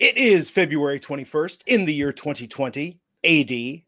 It is February 21st in the year 2020 AD.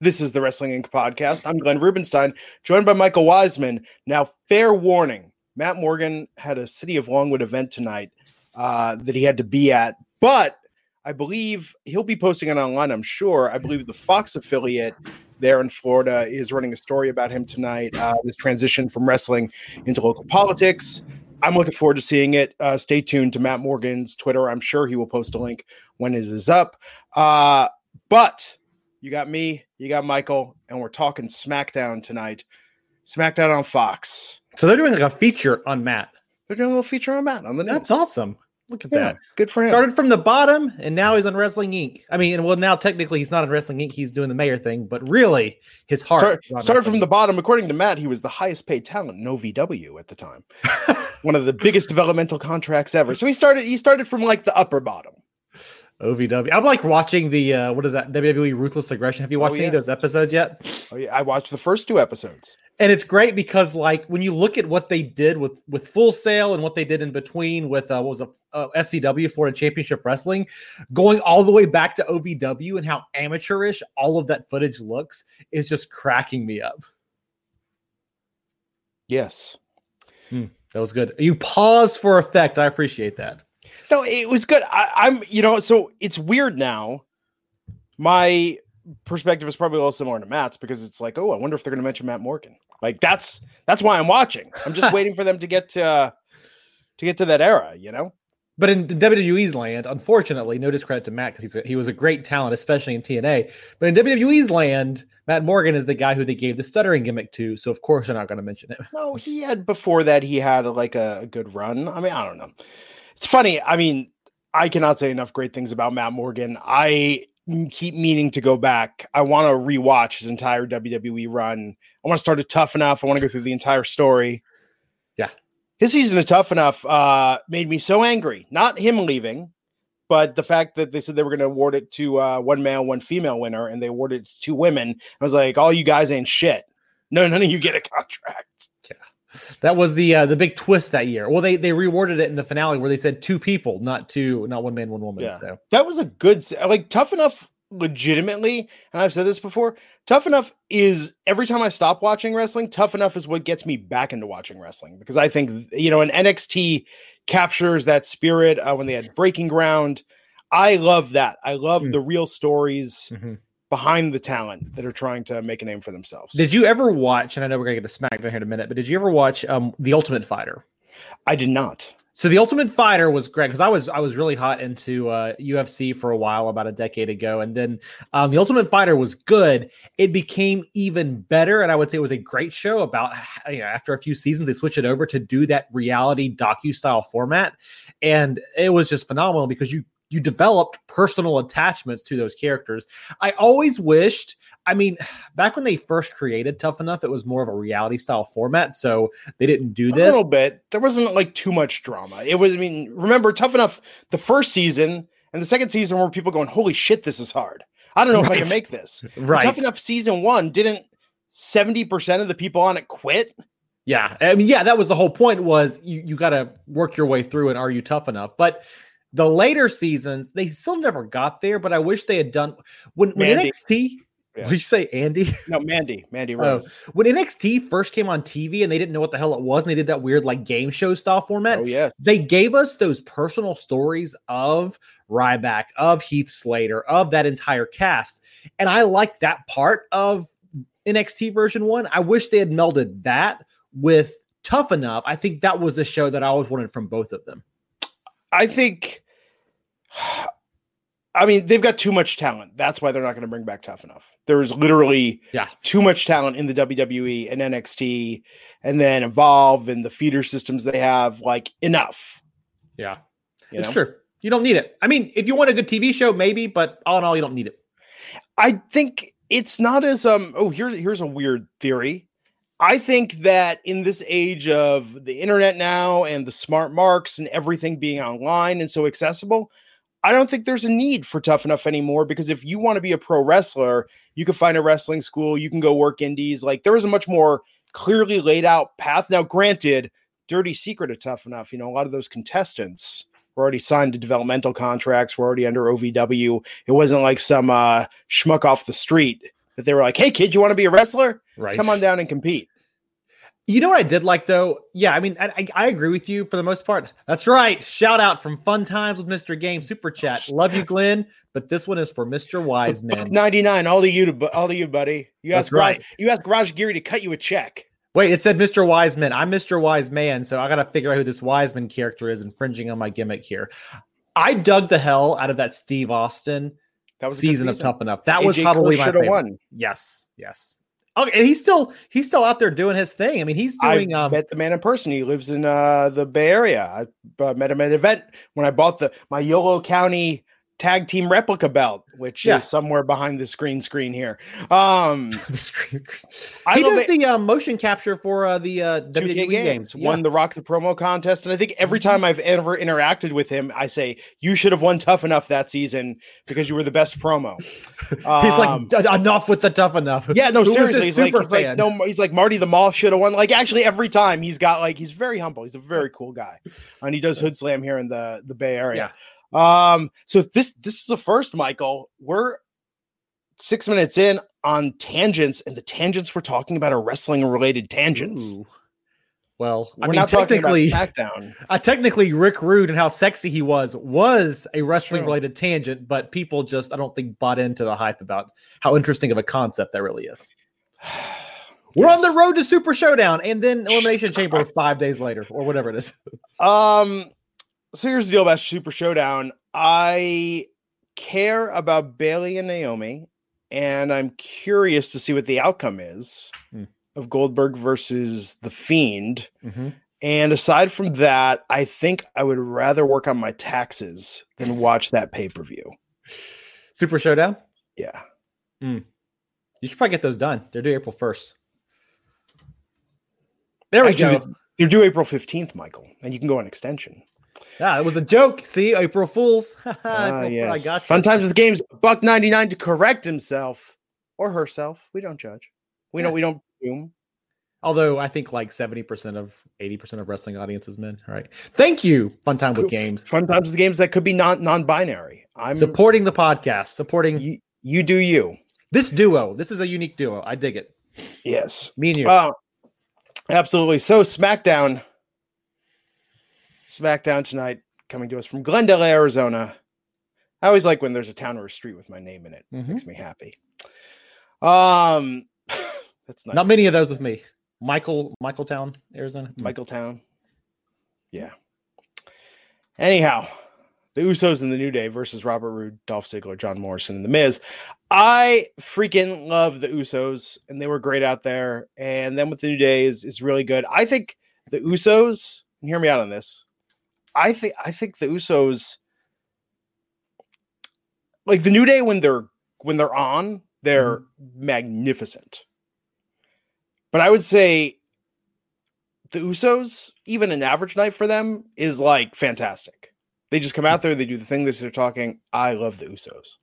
This is the Wrestling Inc. podcast. I'm Glenn Rubenstein, joined by Michael Wiseman. Now, fair warning Matt Morgan had a City of Longwood event tonight uh, that he had to be at, but I believe he'll be posting it online, I'm sure. I believe the Fox affiliate there in Florida is running a story about him tonight. Uh, this transition from wrestling into local politics. I'm looking forward to seeing it. Uh, stay tuned to Matt Morgan's Twitter. I'm sure he will post a link when it is up. Uh, but you got me, you got Michael, and we're talking SmackDown tonight. SmackDown on Fox. So they're doing like a feature on Matt. They're doing a little feature on Matt on the That's awesome. Look at yeah, that. Good for him. Started from the bottom, and now he's on Wrestling Inc. I mean, well, now technically he's not on Wrestling Inc. He's doing the mayor thing, but really his heart. Start, started from the bottom. According to Matt, he was the highest paid talent in OVW at the time. One of the biggest developmental contracts ever. So he started. He started from like the upper bottom. OVW. I'm like watching the uh what is that WWE Ruthless Aggression. Have you watched Oh, any of those episodes yet? Oh yeah, I watched the first two episodes. and it's great because like when you look at what they did with with Full Sail and what they did in between with uh, what was a uh, FCW Florida Championship Wrestling, going all the way back to OVW and how amateurish all of that footage looks is just cracking me up. Yes. That was good. You paused for effect. I appreciate that. No, it was good. I, I'm, you know, so it's weird now. My perspective is probably a little similar to Matt's because it's like, oh, I wonder if they're going to mention Matt Morgan. Like that's that's why I'm watching. I'm just waiting for them to get to uh, to get to that era. You know. But in WWE's land, unfortunately, no discredit to Matt because he was a great talent, especially in TNA. But in WWE's land, Matt Morgan is the guy who they gave the stuttering gimmick to, so of course they're not going to mention him. No, he had before that. He had like a, a good run. I mean, I don't know. It's funny. I mean, I cannot say enough great things about Matt Morgan. I keep meaning to go back. I want to rewatch his entire WWE run. I want to start it tough enough. I want to go through the entire story. Yeah. His season of tough enough uh, made me so angry. Not him leaving, but the fact that they said they were going to award it to uh, one male, one female winner, and they awarded it to two women. I was like, all you guys ain't shit. No, none of you get a contract. That was the uh, the big twist that year. Well, they they rewarded it in the finale where they said two people, not two, not one man, one woman. Yeah. So that was a good like tough enough legitimately and i've said this before tough enough is every time i stop watching wrestling tough enough is what gets me back into watching wrestling because i think you know an nxt captures that spirit uh, when they had breaking ground i love that i love Mm. the real stories Mhm. Behind the talent that are trying to make a name for themselves did you ever watch? And I know we're gonna get to SmackDown here in a minute, but did you ever watch um the Ultimate Fighter? i did not So the Ultimate Fighter was great because I was I was really hot into uh, UFC for a while about a decade ago, and then um, the Ultimate Fighter was good. It became even better, and I would say it was a great show. About you know, after a few seasons, they switched it over to do that reality docu style format, and it was just phenomenal because you you developed personal attachments to those characters. I always wished. I mean, back when they first created Tough Enough, it was more of a reality style format, so they didn't do this. a little bit there wasn't like too much drama it was i mean remember tough enough the first season and the second season were people going holy shit this is hard i don't know if i can make this Right. tough enough season one didn't 70% of the people on it quit Yeah, I mean, yeah, that was the whole point. Was you you got to work your way through, and are you tough enough? But the later seasons, they still never got there. But I wish they had done when when NXT. Yeah. Did you say Andy? No, Mandy. Mandy Oh. Rose. When NXT first came on TV and they didn't know what the hell it was, and they did that weird like game show style format, Oh, yes. they gave us those personal stories of Ryback, of Heath Slater, of that entire cast. And I like that part of NXT version one. I wish they had melded that with Tough Enough. I think that was the show that I always wanted from both of them. I think. I mean, they've got too much talent. That's why they're not going to bring back Tough Enough. There is literally Yeah. too much talent in the WWE and NXT, and then Evolve and the feeder systems they have. Like enough. Yeah. You it's know? true. You don't need it. I mean, if you want a good TV show, maybe, but all in all, you don't need it. I think it's not as um. Oh, here here's a weird theory. I think that in this age of the internet now and the smart marks and everything being online and so accessible, I don't think there's a need for tough enough anymore because if you want to be a pro wrestler, you can find a wrestling school, you can go work indies. Like there is a much more clearly laid out path. Now, granted, dirty secret of tough enough, you know, a lot of those contestants were already signed to developmental contracts, were already under OVW. It wasn't like some uh schmuck off the street that they were like, Hey kid, you want to be a wrestler? Right. Come on down and compete. You know what I did like though? Yeah, I mean, I, I, agree with you for the most part. That's right. Shout out from Fun Times with Mr. Game Super Chat. Oh, Love you, Glenn. But this one is for Mr. Wiseman. 99, all to you to all to you, buddy. You That's asked Garage, right. you asked Garage Geary to cut you a check. Wait, it said Mr. Wiseman. I'm Mr. Wiseman, so I got to figure out who this Wiseman character is, infringing on my gimmick here. I dug the hell out of that Steve Austin That was good season, of Tough Enough. That was probably Cole my favorite. won. Yes, yes. Okay, and he's still he's still out there doing his thing. I mean, he's doing I um met the man in person. He lives in uh, the Bay Area. I uh, met him at an event when I bought the my Yolo County tag team replica belt, which Yeah. is somewhere behind the screen screen here. Um, the screen. I he does it. the uh, motion capture for uh, the uh, WWE games. games, Yeah. won the Rock the promo contest, and I think every Mm-hmm. time I've ever interacted with him, I say you should have won Tough Enough that season because you were the best promo. He's Um, like enough with the tough enough. Yeah, no, Who seriously. He's like, he's like, no, he's like Marty the Moth should have won. Like, actually, every time he's got like, he's very humble. He's a very cool guy, and he does Hoodslam here in the the Bay Area. Um, so this this is the first, Michael. We're six minutes in on tangents, and the tangents we're talking about are wrestling related tangents. Ooh. Well, We're I mean, not technically, SmackDown. uh, technically, Rick Rude and how sexy he was was a wrestling related tangent, but people just, I don't think, bought into the hype about how interesting of a concept that really is. We're on the road to Super Showdown and then Elimination Chamber five days later, or whatever it is. Um, so here's the deal about Super Showdown. I care about Bayley and Naomi, and I'm curious to see what the outcome is Hmm. of Goldberg versus the Fiend. Mhm. And aside from that, I think I would rather work on my taxes than watch that pay per view. Super Showdown. Yeah. You should probably get those done. They're due April first. There we go. They're due April 15th, Michael, and you can go on extension. Yeah, it was a joke. See, April Fools. April Ah, yes. I got Fun you. times with games. Buck 99 to correct himself or herself. We don't judge. We Yeah. don't we don't assume. Although I think like seventy percent of eighty percent of wrestling audiences men. All right. Thank you. Fun time with games. Fun times with games that could be non non-binary. I'm supporting the podcast. Supporting you, you do you. this duo. This is a unique duo. I dig it. Yes. Me and you. Uh, absolutely. So SmackDown. SmackDown tonight coming to us from Glendale, Arizona. I always like when there's a town or a street with my name in it. Mhm. Makes me happy. Um that's not Not many of those with me. Michael, Michaeltown, Arizona. Michael Town. Yeah. Anyhow, the Usos in the New Day versus Robert Roode, Dolph Ziggler, John Morrison, and The Miz. I freaking love the Usos, and they were great out there. And then with the New Day is, is really good. I think the Usos, and hear me out on this. I think I think the Usos, like the New Day, when they're when they're on, they're mm-hmm. magnificent. But I would say the Usos, even an average night for them, is like fantastic. They just come out there, they do the thing that they're talking. I love the Usos.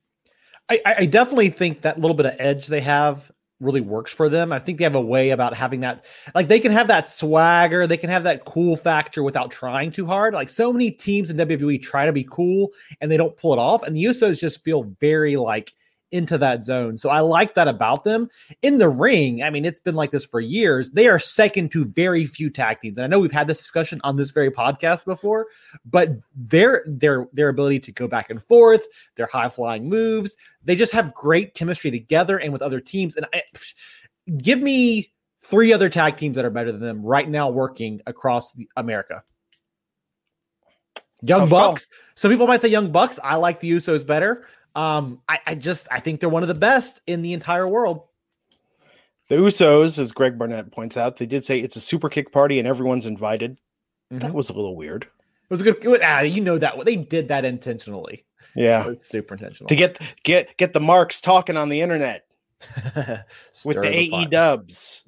I I definitely think that little bit of edge they have really works for them. I think they have a way about having that, like they can have that swagger, they can have that cool factor without trying too hard. Like so many teams in WWE try to be cool and they don't pull it off, and the Usos just feel very like into that zone. So I like that about them. In the ring, I mean, it's been like this for years. They are second to very few tag teams. And I know we've had this discussion on this very podcast before, but their their their ability to go back and forth, their high flying moves, they just have great chemistry together and with other teams. And I, give me three other tag teams that are better than them right now working across America. Young Tough Bucks. Call. Some people might say Young Bucks. I like the Usos better. Um, I, I just I think they're one of the best in the entire world. The Usos, as Greg Barnett points out, they did say it's a super kick party and everyone's invited. Mm-hmm. That was a little weird. It was a good. Was, ah, you know that they did that intentionally. Yeah, super intentional to get get get the marks talking on the internet with the, the AE dubs.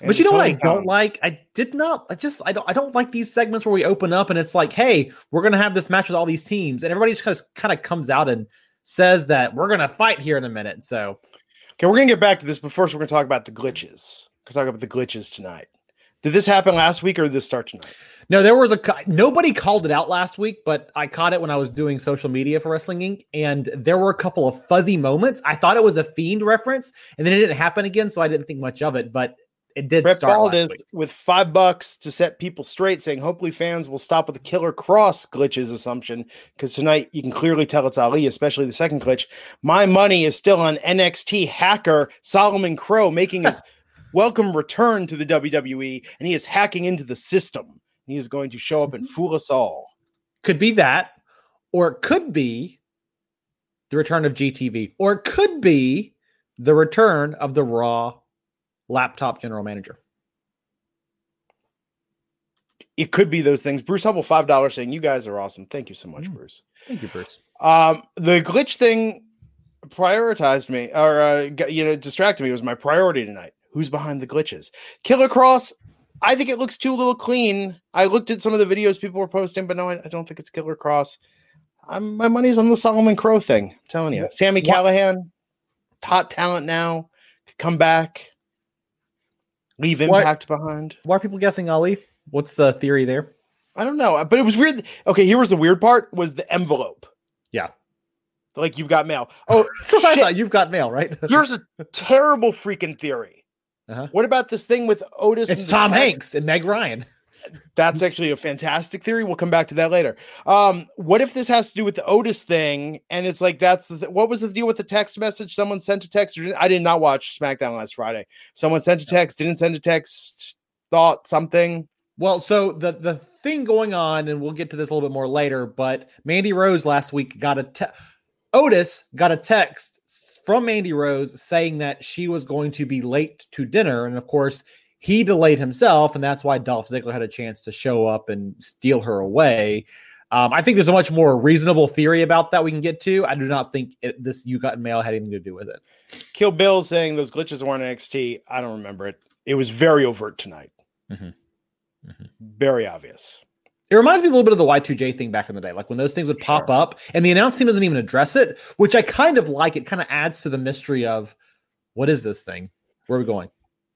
But you know what I don't like? I did not. I just I don't I don't like these segments where we open up and it's like, hey, we're gonna have this match with all these teams, and everybody just kind of comes out and says that we're gonna fight here in a minute. So, okay, we're gonna get back to this, but first we're gonna talk about the glitches. We're gonna talk about the glitches tonight. Did this happen last week or did this start tonight? No, there was a nobody called it out last week, but I caught it when I was doing social media for Wrestling Inc. And there were a couple of fuzzy moments. I thought it was a fiend reference, and then it didn't happen again, so I didn't think much of it. But it did Brett start is with five bucks to set people straight, saying hopefully fans will stop with the Killer Kross glitches assumption because tonight you can clearly tell it's Ali, especially the second glitch. My money is still on NXT hacker Solomon Crowe making his welcome return to the WWE, and he is hacking into the system. He is going to show up and mm-hmm. fool us all. Could be that, or it could be the return of GTV, or it could be the return of the Raw laptop general manager. It could be those things. Bruce Hubble, five dollars, saying you guys are awesome. Thank you so much, mm. Bruce. Thank you, Bruce. Um, the glitch thing prioritized me, or uh, you know, distracted me. It was my priority tonight. Who's behind the glitches? Killer Kross. I think it looks too little clean. I looked at some of the videos people were posting, but no, I, I don't think it's Killer Kross. I'm, my money's on the Solomon Crowe thing. I'm telling you, Sami Callihan, hot talent now, could come back. Leave impact why, behind. Why are people guessing Ali? What's the theory there? I don't know, but it was weird. Okay, here was the weird part: was the envelope. Yeah, like you've got mail. Oh, so I thought you've got mail, right? Here's a terrible freaking theory. Uh-huh. What about this thing with Otis? It's Tom Hanks and Meg Ryan. That's actually a fantastic theory. We'll come back to that later. Um, what if this has to do with the Otis thing? And it's like that's the th- what was the deal with the text message? Someone sent a text. Or I did not watch SmackDown last Friday. Someone sent a text, didn't send a text, thought something. Well, so the the thing going on, and we'll get to this a little bit more later. But Mandy Rose last week got a te- Otis got a text from Mandy Rose saying that she was going to be late to dinner, and of course he delayed himself, and that's why Dolph Ziggler had a chance to show up and steal her away. Um, I think there's a much more reasonable theory about that we can get to. I do not think it, this you got mail had anything to do with it. Kill Bill saying those glitches weren't NXT. I don't remember it. It was very overt tonight. Mm-hmm. Mm-hmm. Very obvious. It reminds me a little bit of the Y2J thing back in the day, like when those things would pop sure. up and the announce team doesn't even address it, which I kind of like. It kind of adds to the mystery of what is this thing? Where are we going?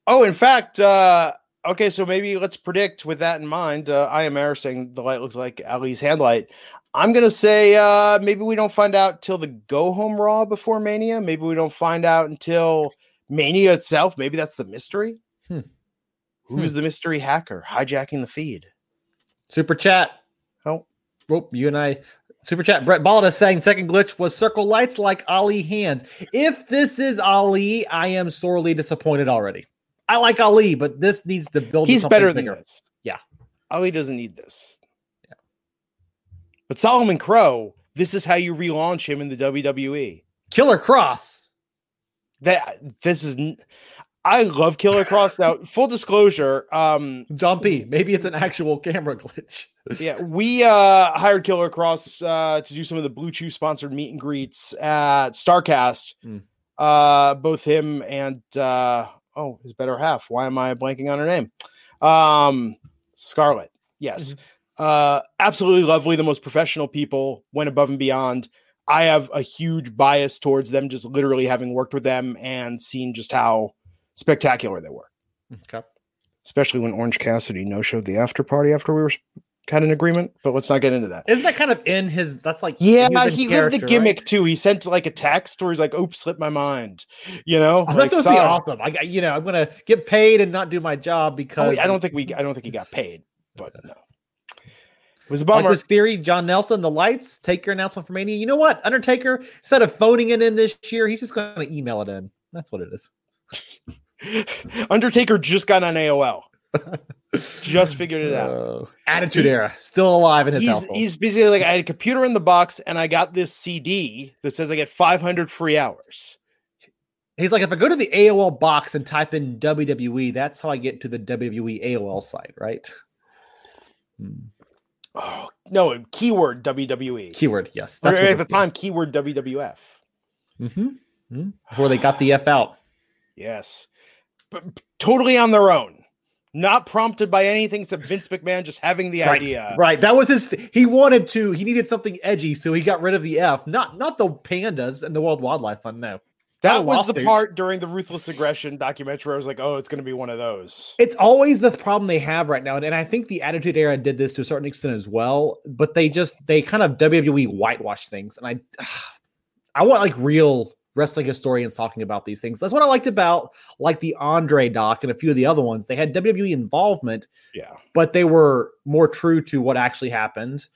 Oh, in fact, uh, okay, so maybe let's predict with that in mind. Uh, I am Air saying the light looks like Ali's handlight. I'm gonna say uh, maybe we don't find out till the go home Raw before Mania. Maybe we don't find out until Mania itself. Maybe that's the mystery. Hmm. Who's hmm. the mystery hacker hijacking the feed? Super chat. Oh, oh, you and I. Super chat. Brett Balda saying second glitch was circle lights like Ali hands. If this is Ali, I am sorely disappointed already. I like Ali, but this needs to build. He's better than bigger. this. Yeah, Ali doesn't need this. Yeah, but Solomon Crowe, this is how you relaunch him in the WWE. Killer Kross. That this is. I love Killer Kross. Now, full disclosure, um, John P. Maybe it's an actual camera glitch. yeah, we uh, hired Killer Kross uh, to do some of the Blue Chew sponsored meet and greets at Starcast. Mm. Uh, both him and uh, oh, his better half. Why am I blanking on her name? Um, Scarlett. Yes. Mm-hmm. Uh, absolutely lovely. The most professional people went above and beyond. I have a huge bias towards them, just literally having worked with them and seen just how spectacular they were. Okay. Especially when Orange Cassidy no showed the after party after we were kind of an agreement, but let's not get into that. Isn't that kind of in his? That's like Yeah, he had the gimmick right? too. He sent like a text where he's like, "Oops, slipped my mind," you know. Oh, Like, that's supposed to be awesome. I you know I'm gonna get paid and not do my job Oh, because I don't think we. I don't think he got paid, but no. It was a like this theory. John Nelson, the lights. Take your announcement from Mania. You know what? Undertaker instead of phoning it in this year, he's just gonna email it in. That's what it is. Undertaker just got on AOL. Just figured it out. Oh, Attitude Era still alive in his He's, household. he's basically like, I had a computer in the box and I got this CD that says I get 500 free hours. He's like, if I go to the AOL box and type in WWE, that's how I get to the WWE AOL site, right? Hmm. Oh, no, keyword WWE. Keyword, yes. What at the is. time, keyword WWF. Mhm. Mhm. Before they got the F out. Yes. But totally on their own. Not prompted by anything except Vince McMahon just having the right, idea. Right. That was his th- he wanted to, he needed something edgy, so he got rid of the F. Not not the pandas and the World Wildlife Fund, no. That was the part during the Ruthless Aggression documentary where I was like, oh, it's going to be one of those. It's always the problem they have right now, and, and I think the Attitude Era did this to a certain extent as well. But they just they kind of WWE whitewash things, and I I want like real wrestling historians talking about these things. That's what I liked about like the Andre doc and a few of the other ones. They had WWE involvement, Yeah. but they were more true to what actually happened.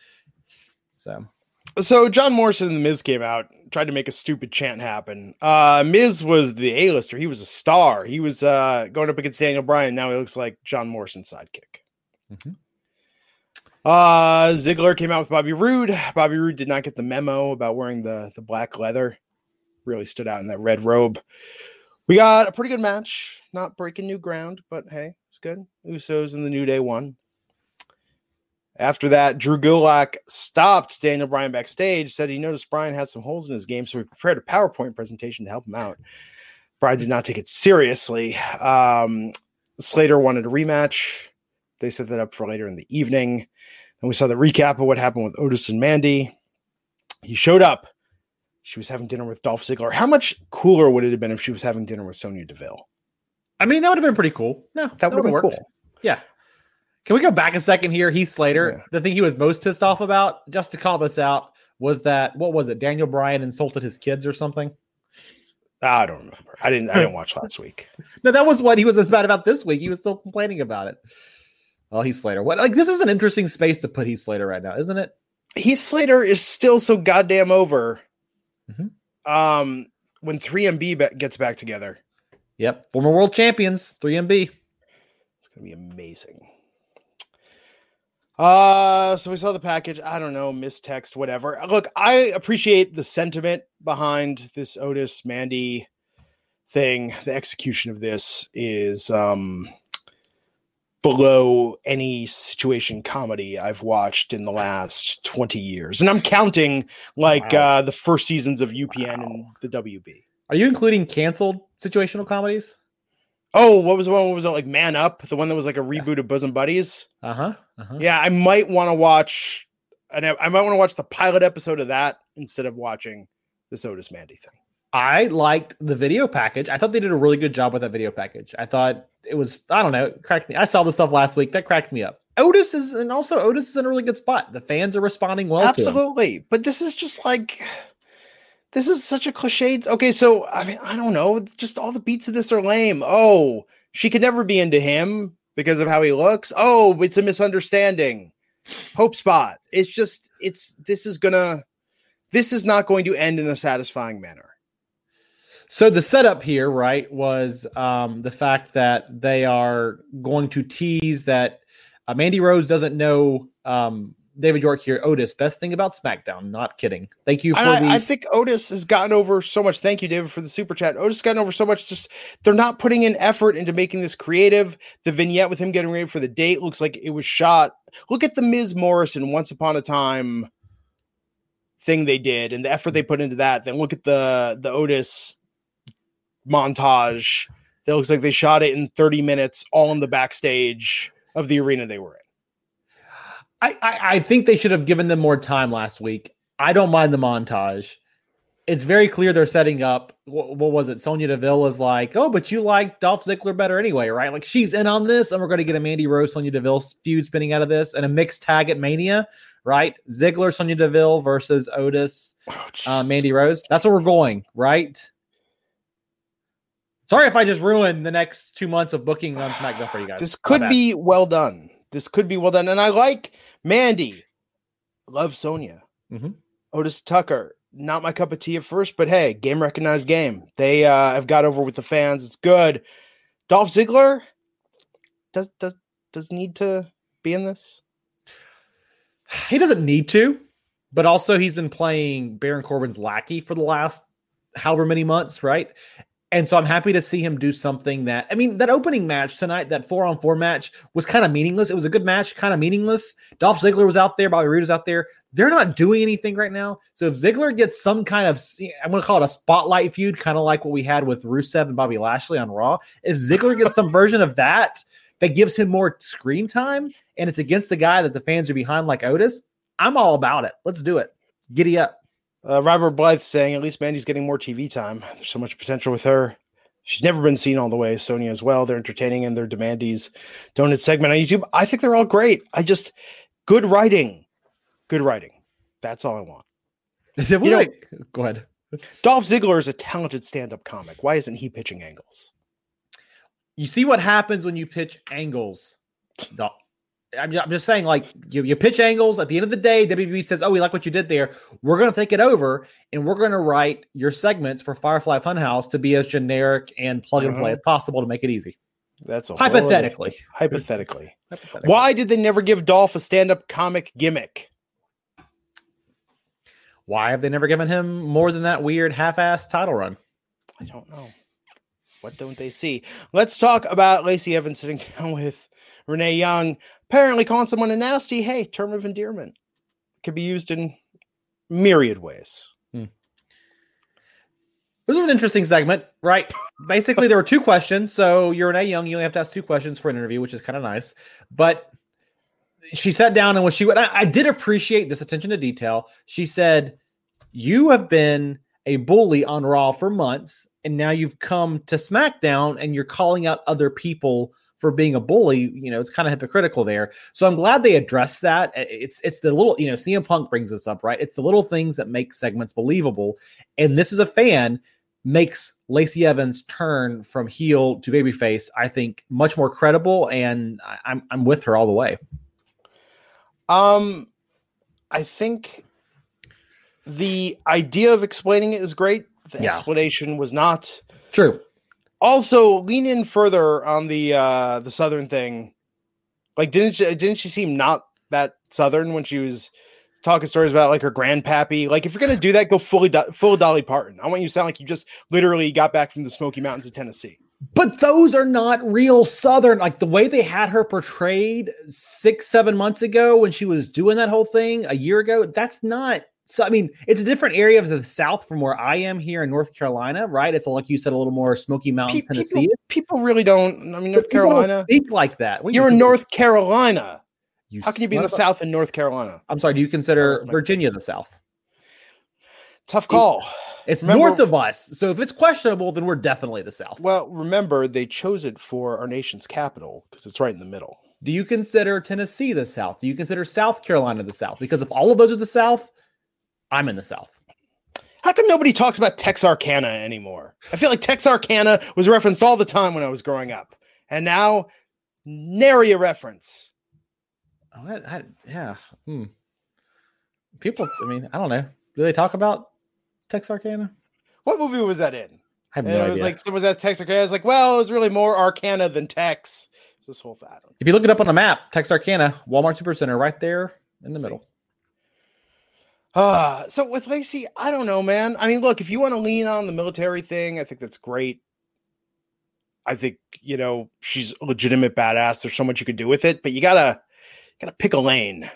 So So John Morrison and the Miz came out, tried to make a stupid chant happen. Uh Miz was the A-lister. He was a star. He was uh going up against Daniel Bryan. Now he looks like John Morrison's sidekick. Mhm. Uh Ziggler came out with Bobby Roode. Bobby Roode did not get the memo about wearing the the black leather. Really stood out in that red robe. We got a pretty good match. Not breaking new ground, but hey, it's good. Usos and the New Day won. After that, Drew Gulak stopped Daniel Bryan backstage, said he noticed Bryan had some holes in his game, so he prepared a PowerPoint presentation to help him out. Bryan did not take it seriously. Um, Slater wanted a rematch. They set that up for later in the evening. And we saw the recap of what happened with Otis and Mandy. He showed up. She was having dinner with Dolph Ziggler. How much cooler would it have been if she was having dinner with Sonya Deville? I mean, that would have been pretty cool. No, That would have been worked. cool. Yeah. Can we go back a second here? Heath Slater, Yeah. the thing he was most pissed off about, just to call this out, was that what was it? Daniel Bryan insulted his kids or something? I don't remember. I didn't. I didn't watch last week. No, that was what he was mad about this week. He was still complaining about it. Oh, Heath Slater. What like this is an interesting space to put Heath Slater right now, isn't it? Heath Slater is still so goddamn over. Mhm. Um, when 3MB ba- gets back together, Yep. Former world champions, 3MB. it's gonna be amazing. Uh, so we saw the package. I don't know, mistext, whatever. Look, I appreciate the sentiment behind this Otis Mandy thing. The execution of this is um below any situation comedy I've watched in the last 20 years. And I'm counting like Wow. uh the first seasons of UPN and the WB. Are you including canceled situational comedies? Oh, what was the one? What was it like? Man Up, the one that was like a reboot of Bosom Buddies. Uh-huh. Uh-huh. Yeah, I might want to watch. And I might want to watch the pilot episode of that instead of watching this Otis Mandy thing. I liked the video package. I thought they did a really good job with that video package. I thought it was, I don't know, it cracked me. I saw the stuff last week. That cracked me up. Otis is, and also Otis is in a really good spot. The fans are responding well. Absolutely, but this is just like this is such a cliche. Okay, so I mean, I don't know. Just all the beats of this are lame. Oh, she could never be into him because of how he looks. Oh, it's a misunderstanding. Hope spot. It's just it's this is gonna this is not going to end in a satisfying manner. So the setup here, right, was um, the fact that they are going to tease that uh, Mandy Rose doesn't know um, David York here. Otis, best thing about SmackDown. Not kidding. Thank you for And the. I, I think Otis has gotten over so much. Thank you, David, for the super chat. Otis gotten over so much. Just they're not putting in effort into making this creative. The vignette with him getting ready for the date looks like it was shot. Look at the Ms. Morrison Once Upon a Time thing they did and the effort they put into that. Then look at the the Otis montage. That looks like they shot it in 30 minutes, all in the backstage of the arena they were in. I, I, I think they should have given them more time last week. I don't mind the montage. it's very clear they're setting up. What, what, was it? Sonya Deville is like, oh, but you like Dolph Ziggler better anyway, right? Like she's in on this, and we're going to get a Mandy Rose Sonya Deville feud spinning out of this, and a mixed tag at Mania, right? Ziggler Sonya Deville versus Otis, oh, uh, Mandy Rose. That's where we're going, right? Sorry if I just ruined the next two months of booking on SmackDown for you guys. This could be well done. This could be well done, and I like Mandy. Love Sonya. Mm-hmm. Otis Tucker not my cup of tea at first, but hey, game recognized game. They uh, have got over with the fans. It's good. Dolph Ziggler does does does need to be in this. He doesn't need to, but also he's been playing Baron Corbin's lackey for the last however many months, right? And so I'm happy to see him do something that I mean, that opening match tonight, that four on four match was kind of meaningless. It was a good match, kind of meaningless. Dolph Ziggler was out there, Bobby Roode was out there. They're not doing anything right now. So if Ziggler gets some kind of, I'm to call it a spotlight feud, kind of like what we had with Rusev and Bobby Lashley on Raw. If Ziggler gets some version of that that gives him more screen time and it's against the guy that the fans are behind, like Otis, I'm all about it. Let's do it. Giddy up. Uh, Robert Blythe saying at least Mandy's getting more TV time. There's so much potential with her. She's never been seen all the way. Sonya as well. They're entertaining in their Demandy's donut segment on YouTube. I think they're all great. I just good writing, good writing. That's all I want. Is you know, go ahead. Dolph Ziggler is a talented stand-up comic. Why isn't he pitching angles? You see what happens when you pitch angles. I'm, I'm just saying, like you, you pitch angles. At the end of the day, WWE says, "Oh, we like what you did there. We're going to take it over, and we're going to write your segments for Firefly Funhouse to be as generic and plug and play uh-huh. as possible to make it easy." That's hypothetically. hypothetically. hypothetically. Why did they never give Dolph a stand-up comic gimmick? Why have they never given him more than that weird half-ass title run? I don't know. What don't they see? Let's talk about Lacey Evans sitting down with Renee Young apparently calling someone a nasty, hey, term of endearment could be used in myriad ways. Hmm. This is an interesting segment, right? Basically, there were two questions. So you're Renee Young, you only have to ask two questions for an interview, which is kind of nice. But she sat down and when she went, I, I did appreciate this attention to detail. She said, You have been a bully on Raw for months, and now you've come to SmackDown and you're calling out other people for being a bully, you know, it's kind of hypocritical there. So I'm glad they addressed that. It's it's the little, you know, CM Punk brings this up, right? It's the little things that make segments believable. And this is a fan makes Lacey Evans turn from heel to babyface, I think, much more credible, and I'm I'm with her all the way. Um, I think the idea of explaining it is great. The yeah. explanation was not true also lean in further on the uh the southern thing. Like didn't she didn't she seem not that southern when she was talking stories about like her grandpappy? Like if you're gonna do that go fully do- full dolly parton. I want you to sound like you just literally got back from the smoky mountains of tennessee. But those are not real southern. Like the way they had her portrayed six seven months ago when she was doing that whole thing a year ago that's not so I mean, it's a different area of the South from where I am here in North Carolina, right? It's like you said, a little more Smoky Mountains, people, Tennessee. People really don't. I mean, North Carolina speak like that. You're in North Carolina. You How can you be in the South in North Carolina? I'm sorry. Do you consider Virginia the South? Tough call. It's remember, north of us. So if it's questionable, then we're definitely the South. Well, remember, they chose it for our nation's capital because it's right in the middle. Do you consider Tennessee the South? Do you consider South Carolina the South? Because if all of those are the South, I'm in the South. How come nobody talks about Texarkana anymore? I feel like Texarkana was referenced all the time when I was growing up, and now nary a reference. Oh, I, I, yeah. Hmm. People, I mean, I don't know. Do they talk about Texarkana? What movie was that in? I have no and it was like someone says Texarkana. It's like, well, it was really more Arcana than Tex. This whole thing. If you look it up on a map, Texarkana, Walmart Supercenter, right there in the See? middle. Uh, so with Lacey, I don't know, man. I mean, look, if you want to lean on the military thing, I think that's great. I think, you know, she's a legitimate badass. There's so much you could do with it, but you gotta gotta pick a lane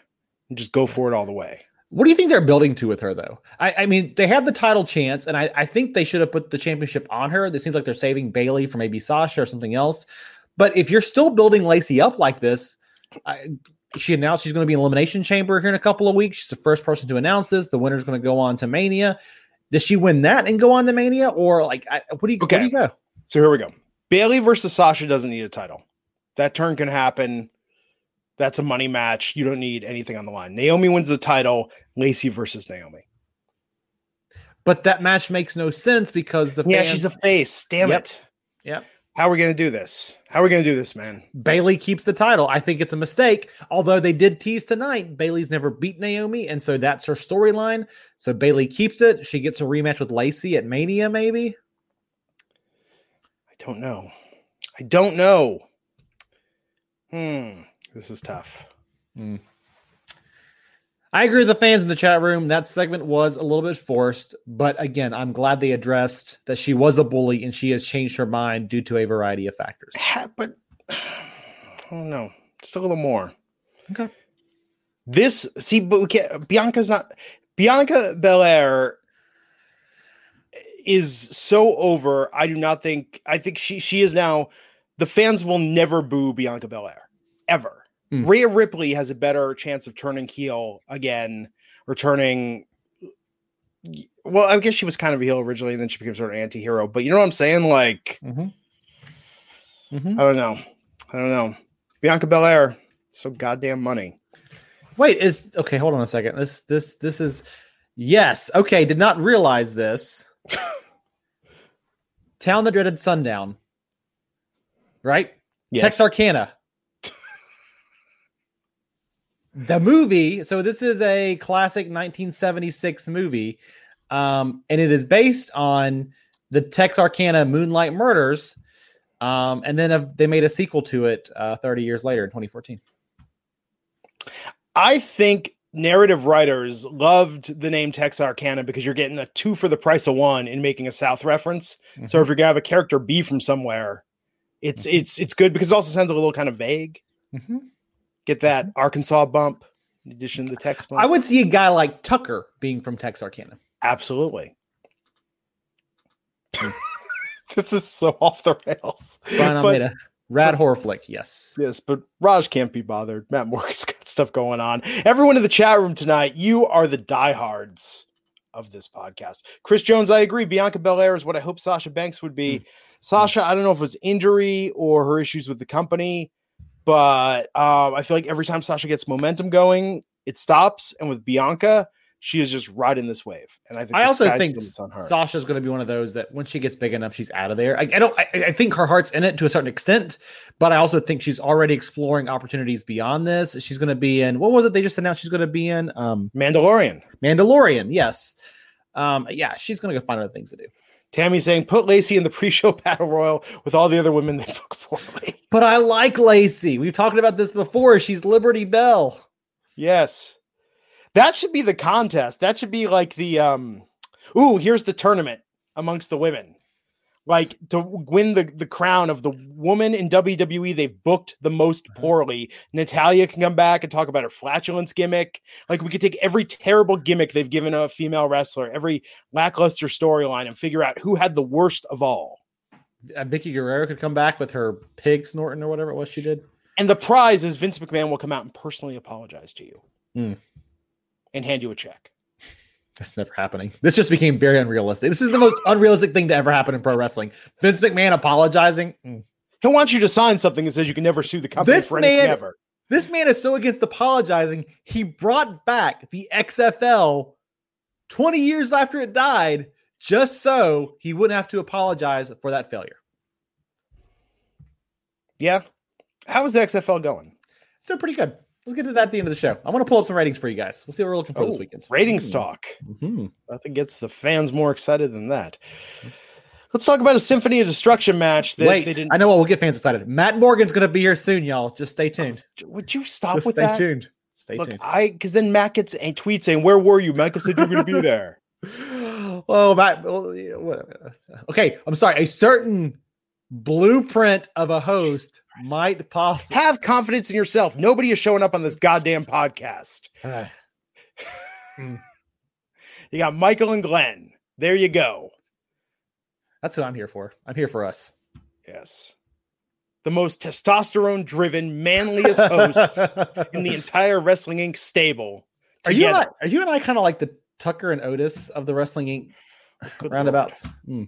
and just go for it all the way. What do you think they're building to with her, though? I, I mean, they have the title chance, and I, I think they should have put the championship on her. It seems like they're saving Bayley for maybe Sasha or something else. But if you're still building Lacey up like this, I, she announced she's going to be in Elimination Chamber here in a couple of weeks. She's the first person to announce this. The winner's going to go on to Mania. Does she win that and go on to Mania, or like I, what do you? Okay. Where do you go? So here we go. Bayley versus Sasha doesn't need a title. That turn can happen. That's a money match. You don't need anything on the line. Naomi wins the title. Lacey versus Naomi. But that match makes no sense because the Yeah, fans, she's a face. Damn Yep. it. Yep. How are we gonna do this? How are we gonna do this, man? Bayley keeps the title. I think it's a mistake. Although they did tease tonight, Bayley's never beat Naomi, and so that's her storyline. So Bayley keeps it. She gets a rematch with Lacey at Mania, maybe. I don't know. I don't know. Hmm. This is tough. I agree with the fans in the chat room. That segment was a little bit forced, but again, I'm glad they addressed that she was a bully and she has changed her mind due to a variety of factors. But oh, I don't know. Just a little more. Okay. This see, but we can't. Bianca's not. Bianca Belair is so over. I do not think. I think she she is now. The fans will never boo Bianca Belair ever. Mm. Rhea Ripley has a better chance of turning heel again, returning. Well, I guess she was kind of a heel originally, and then she became sort of anti-hero. But you know what I'm saying? Like, Mm-hmm. Mm-hmm. I don't know. I don't know. Bianca Belair, so goddamn money. Wait, is okay. Hold on a second. This this this is yes. Okay, did not realize this. Town that dreaded sundown. Right? Texarkana. The movie. So this is a classic 1976 movie, um, and it is based on the Texarkana Moonlight Murders. Um, and then uh, they made a sequel to it uh, 30 years later in 2014. I think narrative writers loved the name Texarkana because you're getting a two for the price of one in making a South reference. So if you're gonna have a character be from somewhere, it's Mhm. it's it's good because it also sounds a little kind of vague. Mhm. Get that mm-hmm. Arkansas bump in addition to the Tex bump. I would see a guy like Tucker being from Texarkana. absolutely. Hmm. this is so off the rails. Brian But- Almeida, rad horror flick. Yes. Yes, but Raj can't be bothered. Matt Morgan's got stuff going on. Everyone in the chat room tonight, you are the diehards of this podcast. Chris Jones, I agree. Bianca Belair is what I hope Sasha Banks would be. Hmm. Sasha, I don't know if it was injury or her issues with the company, but um, I feel like every time Sasha gets momentum going, it stops. And with Bianca, she is just riding this wave. And I think I also think the limit on her. Sasha's going to be one of those that when she gets big enough, she's out of there. I, I don't. I, I think her heart's in it to a certain extent, but I also think she's already exploring opportunities beyond this. She's going to be in what was it they just announced she's going to be in? Um, Mandalorian. Mandalorian. Yes. Um, yeah, she's going to go find other things to do. Tammy saying, put Lacey in the pre-show battle royal with all the other women they book poorly. But I like Lacey. We've talked about this before. She's Liberty Bell. Yes. That should be the contest. That should be like the um ooh, here's the tournament amongst the women. Like to win the, the crown of the woman in WWE they've booked the most poorly. Natalya can come back and talk about her flatulence gimmick. Like we could take every terrible gimmick they've given a female wrestler, every lackluster storyline, and figure out who had the worst of all. Uh, Vickie Guerrero could come back with her pig snorting or whatever it was she did. And the prize is Vince McMahon will come out and personally apologize to you Hmm. and hand you a check. That's never happening. This just became very unrealistic. This is the most unrealistic thing to ever happen in pro wrestling. Vince McMahon apologizing. Mm. He wants you to sign something that says you can never sue the company This for anything man- ever. This man is so against apologizing. He brought back the XFL 20 years after it died just so he wouldn't have to apologize for that failure. Yeah. How is the XFL going? So pretty good. Let's get to that at the end of the show. I want to pull up some ratings for you guys. We'll see what we're looking for this Oh, weekend. Ratings Mm. talk. Mhm. Nothing gets the fans more excited than that. Let's talk about a Symphony of Destruction match that Wait, they didn't. I know what will get fans excited. Matt Morgan's going to be here soon, y'all. Just stay tuned. Would you stop Just with stay that? Stay tuned. Stay Look, tuned. I because then Matt gets a tweet saying, "Where were you?" Michael said you were going to be there. oh, Matt. well, yeah, whatever. Okay, I'm sorry. A certain blueprint of a host might possibly. Have confidence in yourself. Nobody is showing up on this goddamn podcast. Ah. Hmm. You got Michael and Glenn. There you go. That's what I'm here for. I'm here for us. Yes. The most testosterone driven, manliest hosts in the entire Wrestling Inc. stable. Are you, and I, are you and I kind of like the Tucker and Otis of the Wrestling Inc. Good Roundabouts. Lord. Hmm.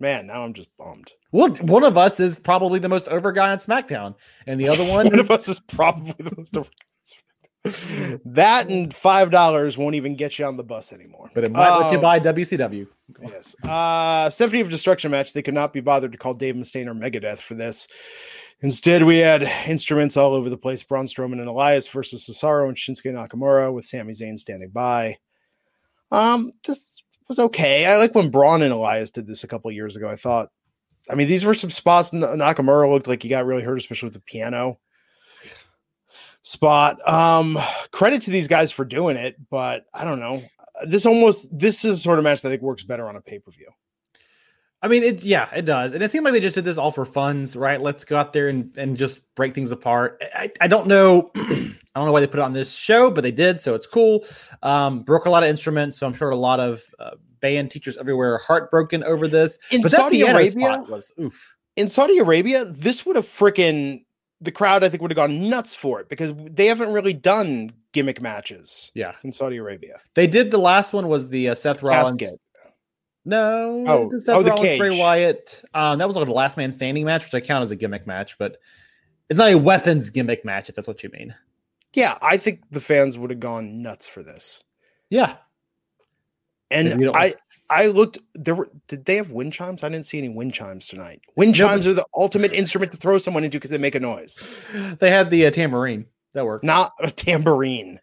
Man, now I'm just bummed. Well, one of us is probably the most over guy on SmackDown, and the other one, One is, of us is probably the most. over- that and five dollars won't even get you on the bus anymore. but it might let you Uh, buy WCW. Yes. Uh Symphony of Destruction match. They could not be bothered to call Dave Mustaine or Megadeth for this. Instead, we had instruments all over the place. Braun Strowman and Elias versus Cesaro and Shinsuke Nakamura with Sami Zayn standing by. Um, this was okay. I like when Braun and Elias did this a couple years ago. I thought, I mean, these were some spots. Nakamura looked like he got really hurt, especially with the piano spot. Um, credit to these guys for doing it, but I don't know. This almost this is sort of match that I think works better on a pay per view. I mean, it yeah, it does, and it seemed like they just did this all for funds, right? Let's go out there and and just break things apart. I, I don't know, I don't know why they put it on this show, but they did, so it's cool. Um, broke a lot of instruments, so I'm sure a lot of uh, band teachers everywhere are heartbroken over this. In but Saudi Arabia, was oof. in Saudi Arabia, this would have freaking the crowd. I think would have gone nuts for it because they haven't really done gimmick matches Yeah, in Saudi Arabia. they did. The last one was the uh, Seth Rollins. Casket. No, Oh, oh, the Rollins, Bray cage. Wyatt. Um, that was like a last man standing match, which I count as a gimmick match, but it's not a weapons gimmick match, if that's what you mean. Yeah, I think the fans would have gone nuts for this. Yeah, And I, I looked. There were. Did they have wind chimes? I didn't see any wind chimes tonight. Wind chimes are the ultimate instrument to throw someone into because they make a noise, they had the uh, tambourine that worked. not a tambourine.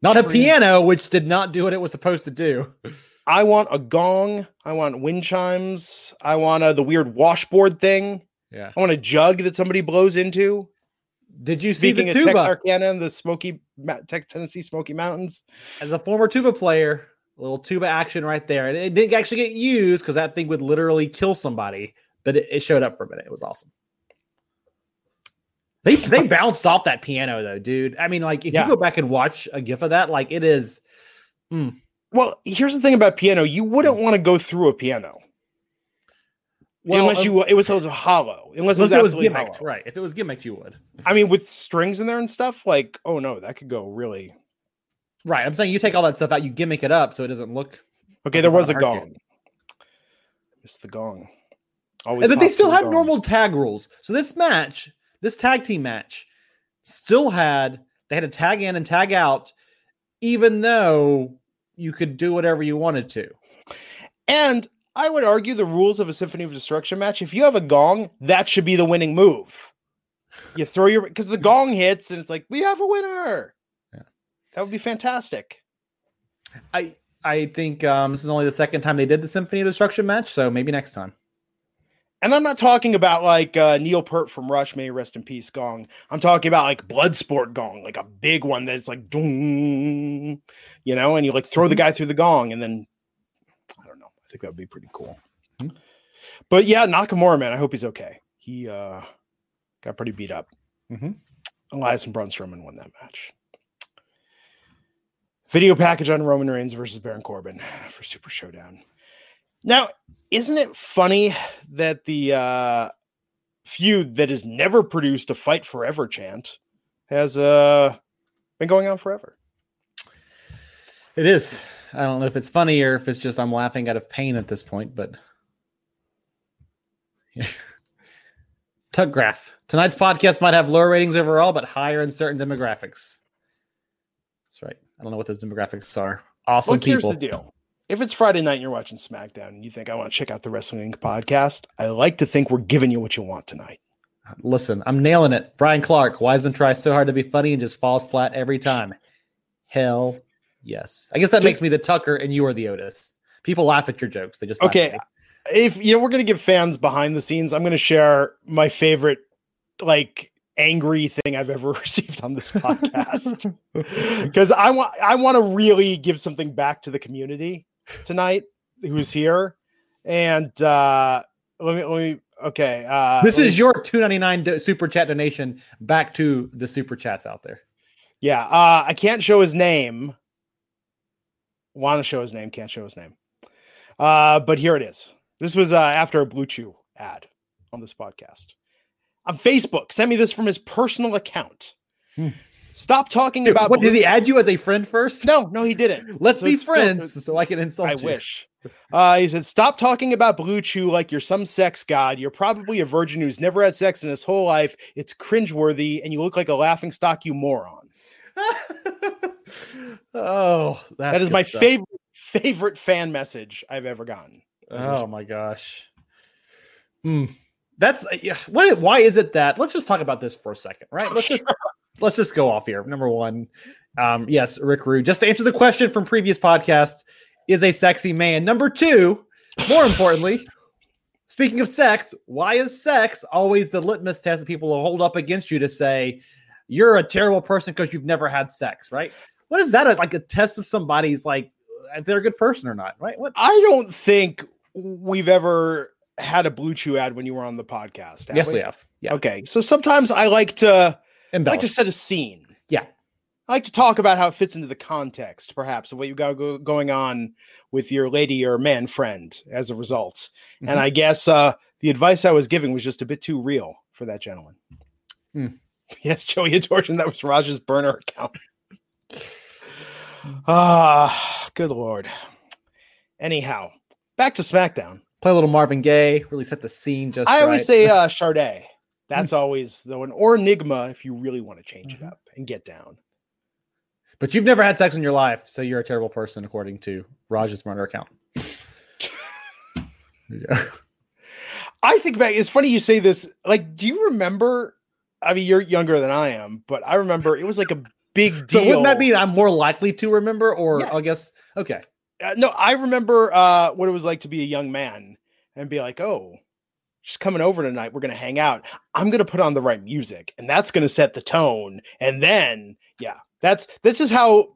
Not a piano, which did not do what it was supposed to do. I want a gong. I want wind chimes. I want uh, the weird washboard thing. Yeah. I want a jug that somebody blows into. Did you see Speaking the of tuba? Texarkana and the Smoky Tennessee Smoky Mountains, As a former tuba player, a little tuba action right there. And it didn't actually get used because that thing would literally kill somebody, but it, it showed up for a minute. It was awesome. They they bounced off that piano though, dude. I mean, like if Yeah. you go back and watch a gif of that, like it is well, here's the thing about piano: you wouldn't hmm. want to go through a piano well, unless you it was, it was hollow. Unless, unless it was absolutely gimmicked, hollow. right? If it was gimmicked, you would. I mean, with strings in there and stuff, like oh no, that could go really. Right. I'm saying you take all that stuff out, you gimmick it up so it doesn't look. Okay, there was a gong. It's the gong. Always And but they still had gong. normal tag rules. So this match, this tag team match, still had they had to tag in and tag out, even though you could do whatever you wanted to. And I would argue the rules of a Symphony of Destruction match, if you have a gong, that should be the winning move. You throw your because the gong hits and it's like, we have a winner. Yeah. That would be fantastic. I I think um, this is only the second time they did the Symphony of Destruction match, so maybe next time. And I'm not talking about like uh, Neil Peart from Rush, may rest in peace gong. I'm talking about like Bloodsport gong, like a big one that's like, you know, and you like throw the Mhm. guy through the gong and then I don't know. I think that would be pretty cool. Mhm. But yeah, Nakamura, man, I hope he's okay. He uh, got pretty beat up. Mhm. Elias and Braun Strowman won that match. Video package on Roman Reigns versus Baron Corbin for Super Showdown. Now, isn't it funny that the uh, feud that has never produced a fight forever chant has uh, been going on forever? It is. I don't know if it's funny or if it's just I'm laughing out of pain at this point, but Tug graph. Tonight's podcast might have lower ratings overall, but higher in certain demographics. That's right. I don't know what those demographics are. Awesome Look, here's the deal. If it's Friday night and you're watching SmackDown and you think I want to check out the Wrestling Inc. podcast, I like to think we're giving you what you want tonight. Listen, I'm nailing it. Brian Clark. Wiseman tries so hard to be funny and just falls flat every time. Hell yes. I guess that makes me the Tucker and you are the Otis. People laugh at your jokes. They just laugh Okay, if you know we're gonna give fans behind the scenes, I'm gonna share my favorite like angry thing I've ever received on this podcast. because I want I want to really give something back to the community tonight who's here. And uh let me let me okay. Uh this is your 299 do- super chat donation back to the super chats out there. Yeah, uh, I can't show his name. Want to show his name, can't show his name. Uh, but here it is. This was uh, after a Blue Chew ad on this podcast. On Facebook, sent me this from his personal account. Stop talking Dude, about. what did he add you as a friend first? No, no, he didn't. Let's So be it's still- friends so I can insult I you. wish. Uh, he said, "Stop talking about Blue Chew like you're some sex god. You're probably a virgin who's never had sex in his whole life. It's cringeworthy, and you look like a laughing stock, you moron." oh, that's that is my stuff. favorite favorite fan message I've ever gotten. Oh my gosh. Hmm. That's uh, yeah, what why is it that let's just talk about this for a second, right? Let's just let's just go off here. Number one, um, yes, Rick Rude. Just to answer the question from previous podcasts, is a sexy man. Number two, more importantly, speaking of sex, why is sex always the litmus test that people will hold up against you to say you're a terrible person because you've never had sex, right? What is that like a test of somebody's like if they're a good person or not, right? What I don't think we've ever had a Blue Chew ad when you were on the podcast. Yes, we have. Yeah. Okay, so sometimes I like to I like to set a scene. Yeah. I like to talk about how it fits into the context, perhaps, of what you got go- going on with your lady or man friend as a result. Mhm. And I guess uh, the advice I was giving was just a bit too real for that gentleman. Hmm. Yes, Joey Adortion, that was Raj's burner account. Ah, good lord. Anyhow, back to SmackDown. Play a little Marvin Gaye, really set the scene just I always say uh Sade. That's always the one, or Enigma if you really want to change Mhm. it up and get down. but you've never had sex in your life, so you're a terrible person according to Raj's murder account. yeah. I think back. It's funny you say this. Like, do you remember? I mean, you're younger than I am, but I remember it was like a big deal. So wouldn't that mean I'm more likely to remember, or Yeah. I guess okay. Uh, no, I remember uh, what it was like to be a young man and be like, "Oh, she's coming over tonight. We're gonna hang out. I'm gonna put on the right music, and that's gonna set the tone. And then, yeah, that's this is how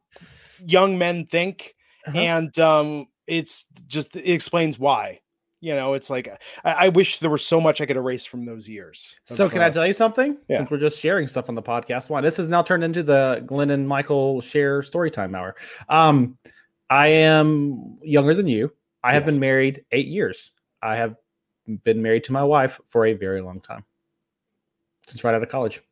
young men think, Uh-huh. and um, it's just it explains why. You know, it's like I, I wish there was so much I could erase from those years. So can uh, I tell you something? yeah. Since we're just sharing stuff on the podcast, one this has now turned into the Glenn and Michael share story time hour. Um, I am younger than you. I have Yes. been married eight years. I have been married to my wife for a very long time, since right out of college.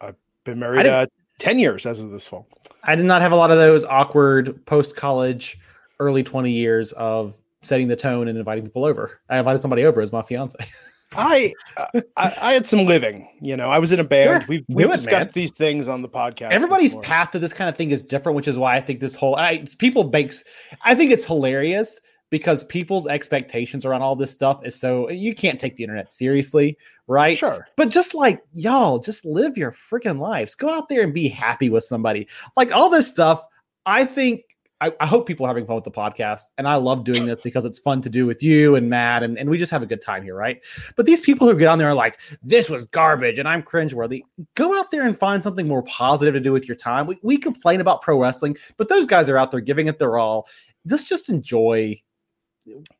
I've been married uh, ten years as of this fall? I did not have a lot of those awkward post college, early 20 years of setting the tone and inviting people over. I invited somebody over as my fiance. I, uh, I I had some living. You know, I was in a band. Sure. We've we've it, discussed man. these things on the podcast. Everybody's before. path to this kind of thing is different, which is why I think this whole I people makes I think it's hilarious because people's expectations around all this stuff is so you can't take the internet seriously, right? Sure. But just like y'all, just live your freaking lives. Go out there and be happy with somebody. Like all this stuff, I think I, I hope people are having fun with the podcast. And I love doing this because it's fun to do with you and Matt, and, and we just have a good time here, right? But these people who get on there are like, this was garbage and I'm cringeworthy. Go out there and find something more positive to do with your time. We, we complain about pro wrestling, but those guys are out there giving it their all. Just just enjoy.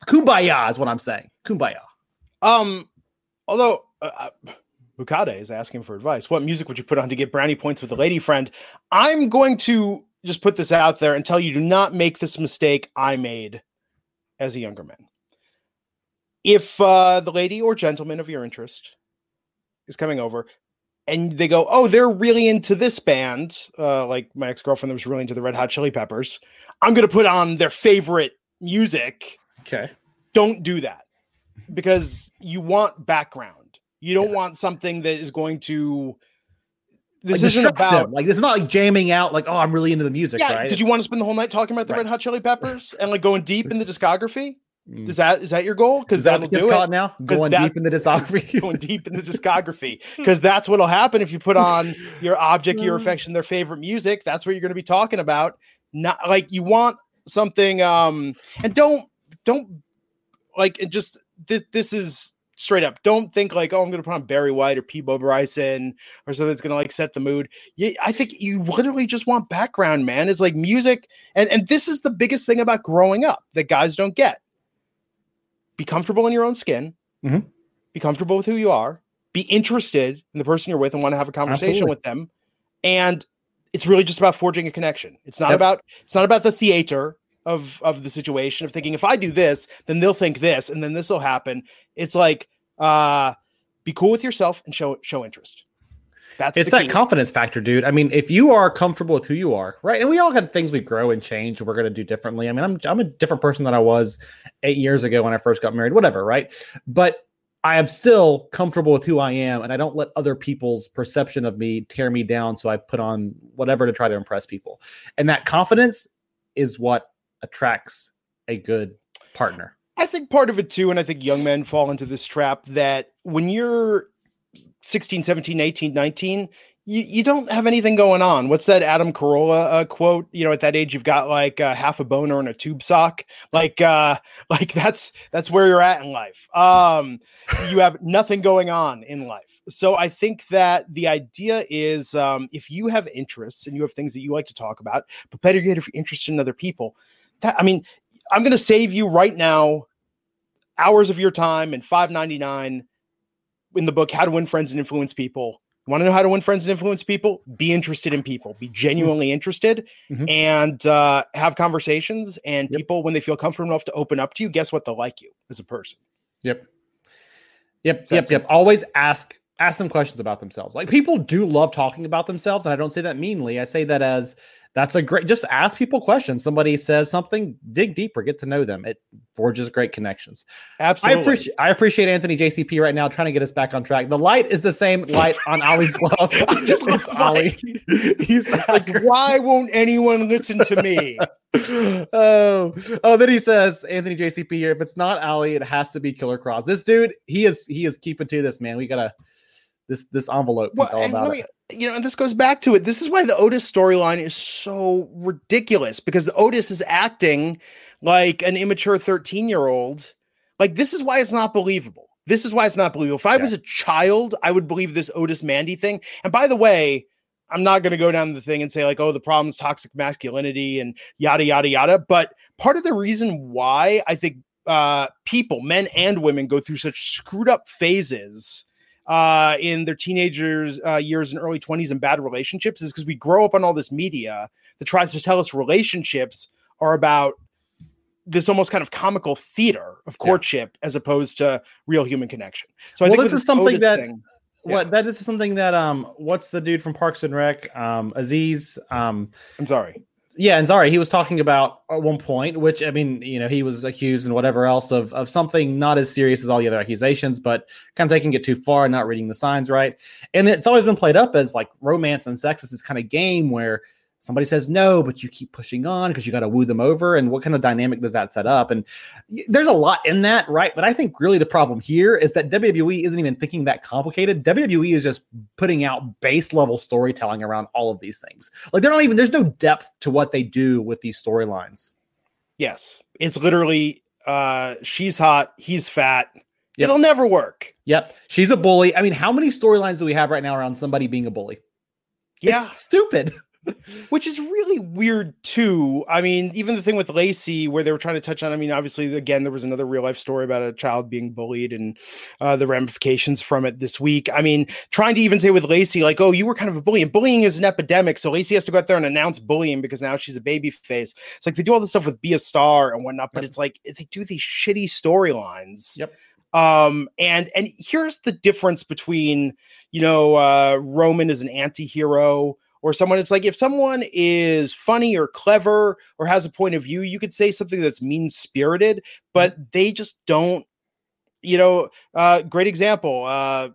Kumbaya is what I'm saying. Kumbaya. Um, although uh, uh, Bukade is asking for advice, what music would you put on to get brownie points with a lady friend? I'm going to just put this out there and tell you: do not make this mistake I made as a younger man. If uh, the lady or gentleman of your interest is coming over and they go, "Oh, they're really into this band," uh, like my ex girlfriend was really into the Red Hot Chili Peppers, I'm going to put on their favorite music Okay. don't do that because you want background. You don't Yeah. want something that is going to. This like, isn't about. them. like it's not like jamming out like oh i'm really into the music yeah, right did you want to spend the whole night talking about the Right. Red Hot Chili Peppers and like going deep in the discography? Mm. Is that is that your goal? Because that that'll what the kids do it. now. going deep in the discography Going deep in the discography, because that's what'll happen if you put on your object, your Mm. affection, their favorite music. That's what you're going to be talking about. Not like you want something, um, and don't don't like and just this. This is straight up. Don't think like, oh, I'm to put on Barry White or Peabo Bryson or something that's to like set the mood. Yeah, I think you literally just want background, man. It's like music, and and this is the biggest thing about growing up that guys don't get. Be comfortable in your own skin. Mhm. Be comfortable with who you are. Be interested in the person you're with and want to have a conversation Absolutely. with them. And it's really just about forging a connection. It's not Yep. about it's not about the theater of of the situation of thinking if I do this, then they'll think this, and then this will happen. It's like uh be cool with yourself and show show interest. That's it's that key. confidence factor, dude. I mean, if you are comfortable with who you are, right? And we all got things we grow and change. We're going to do differently. I mean, I'm I'm a different person than I was eight years ago when I first got married. Whatever, right? But I am still comfortable with who I am, and I don't let other people's perception of me tear me down. So I put on whatever to try to impress people, and that confidence is what attracts a good partner. I think part of it too, and I think young men fall into this trap that when you're 16, 17, 18, 19, you, you don't have anything going on. What's that Adam Carolla uh, quote? You know, at that age, you've got like uh, half a boner and a tube sock. Like, uh, like that's that's where you're at in life. Um, you have nothing going on in life. So I think that the idea is, um, if you have interests and you have things that you like to talk about, but better yet, if you're interested in other people, that I mean, I'm going to save you right now hours of your time and 5.99 in the book how to win friends and influence people you want to know how to win friends and influence people be interested in people be genuinely interested Mhm. and uh, have conversations and Yep. people when they feel comfortable enough to open up to you guess what they'll like you as a person Yep. Yep. So yep. Yep. Always ask ask them questions about themselves. Like people do love talking about themselves, and I don't say that meanly. I say that as that's a great just ask people questions. Somebody says something, dig deeper, get to know them. It forges great connections. absolutely I appreciate I appreciate Anthony JCP right now trying to get us back on track. The light is the same light on Ollie's glove. Just it's love Ollie. He's like why won't anyone listen to me oh, oh, then he says Anthony JCP here. If it's not Ali, it has to be Killer Kross. This dude, he is he is keeping to this man. We gotta this this envelope. Well, all about let it. you know, and this goes back to it. This is why the Otis storyline is so ridiculous because Otis is acting like an immature 13 year old. Like, this is why it's not believable. This is why it's not believable. If I Yeah. was a child, I would believe this Otis Mandy thing. And by the way, I'm not going to go down the thing and say, like, oh, the problem's toxic masculinity and yada, yada, yada. But part of the reason why I think uh, people, men and women, go through such screwed up phases uh, in their teenagers uh, years and early 20s and bad relationships is because we grow up on all this media that tries to tell us relationships are about this almost kind of comical theater of Yeah. courtship as opposed to real human connection. So I Well, think this is something that- thing- What that is something that um what's the dude from Parks and Rec? Um Aziz. Um I'm sorry. Yeah, and sorry, he was talking about at one point, which I mean, you know, he was accused and whatever else of of something not as serious as all the other accusations, but kind of taking it too far and not reading the signs right. And it's always been played up as like romance and sex is this kind of game where somebody says no, but you keep pushing on because you got to woo them over. And what kind of dynamic does that set up? And there's a lot in that, right? But I think really the problem here is that WWE isn't even thinking that complicated. WWE is just putting out base level storytelling around all of these things. Like they're not even there's no depth to what they do with these storylines. Yes. It's literally uh she's hot, he's fat. Yep. It'll never work. Yep, she's a bully. I mean, how many storylines do we have right now around somebody being a bully? Yeah. It's stupid. Which is really weird too. I mean, even the thing with Lacey, where they were trying to touch on. I mean, obviously, again, there was another real life story about a child being bullied and uh, the ramifications from it this week. I mean, trying to even say with Lacey, like, oh, you were kind of a bully, and bullying is an epidemic, so Lacey has to go out there and announce bullying because now she's a baby face. It's like they do all this stuff with Be a Star and whatnot, but Yep. it's like they do these shitty storylines. Yep. Um, and and here's the difference between you know uh, Roman is an anti-hero or someone it's like if someone is funny or clever or has a point of view you could say something that's mean spirited but they just don't you know uh great example uh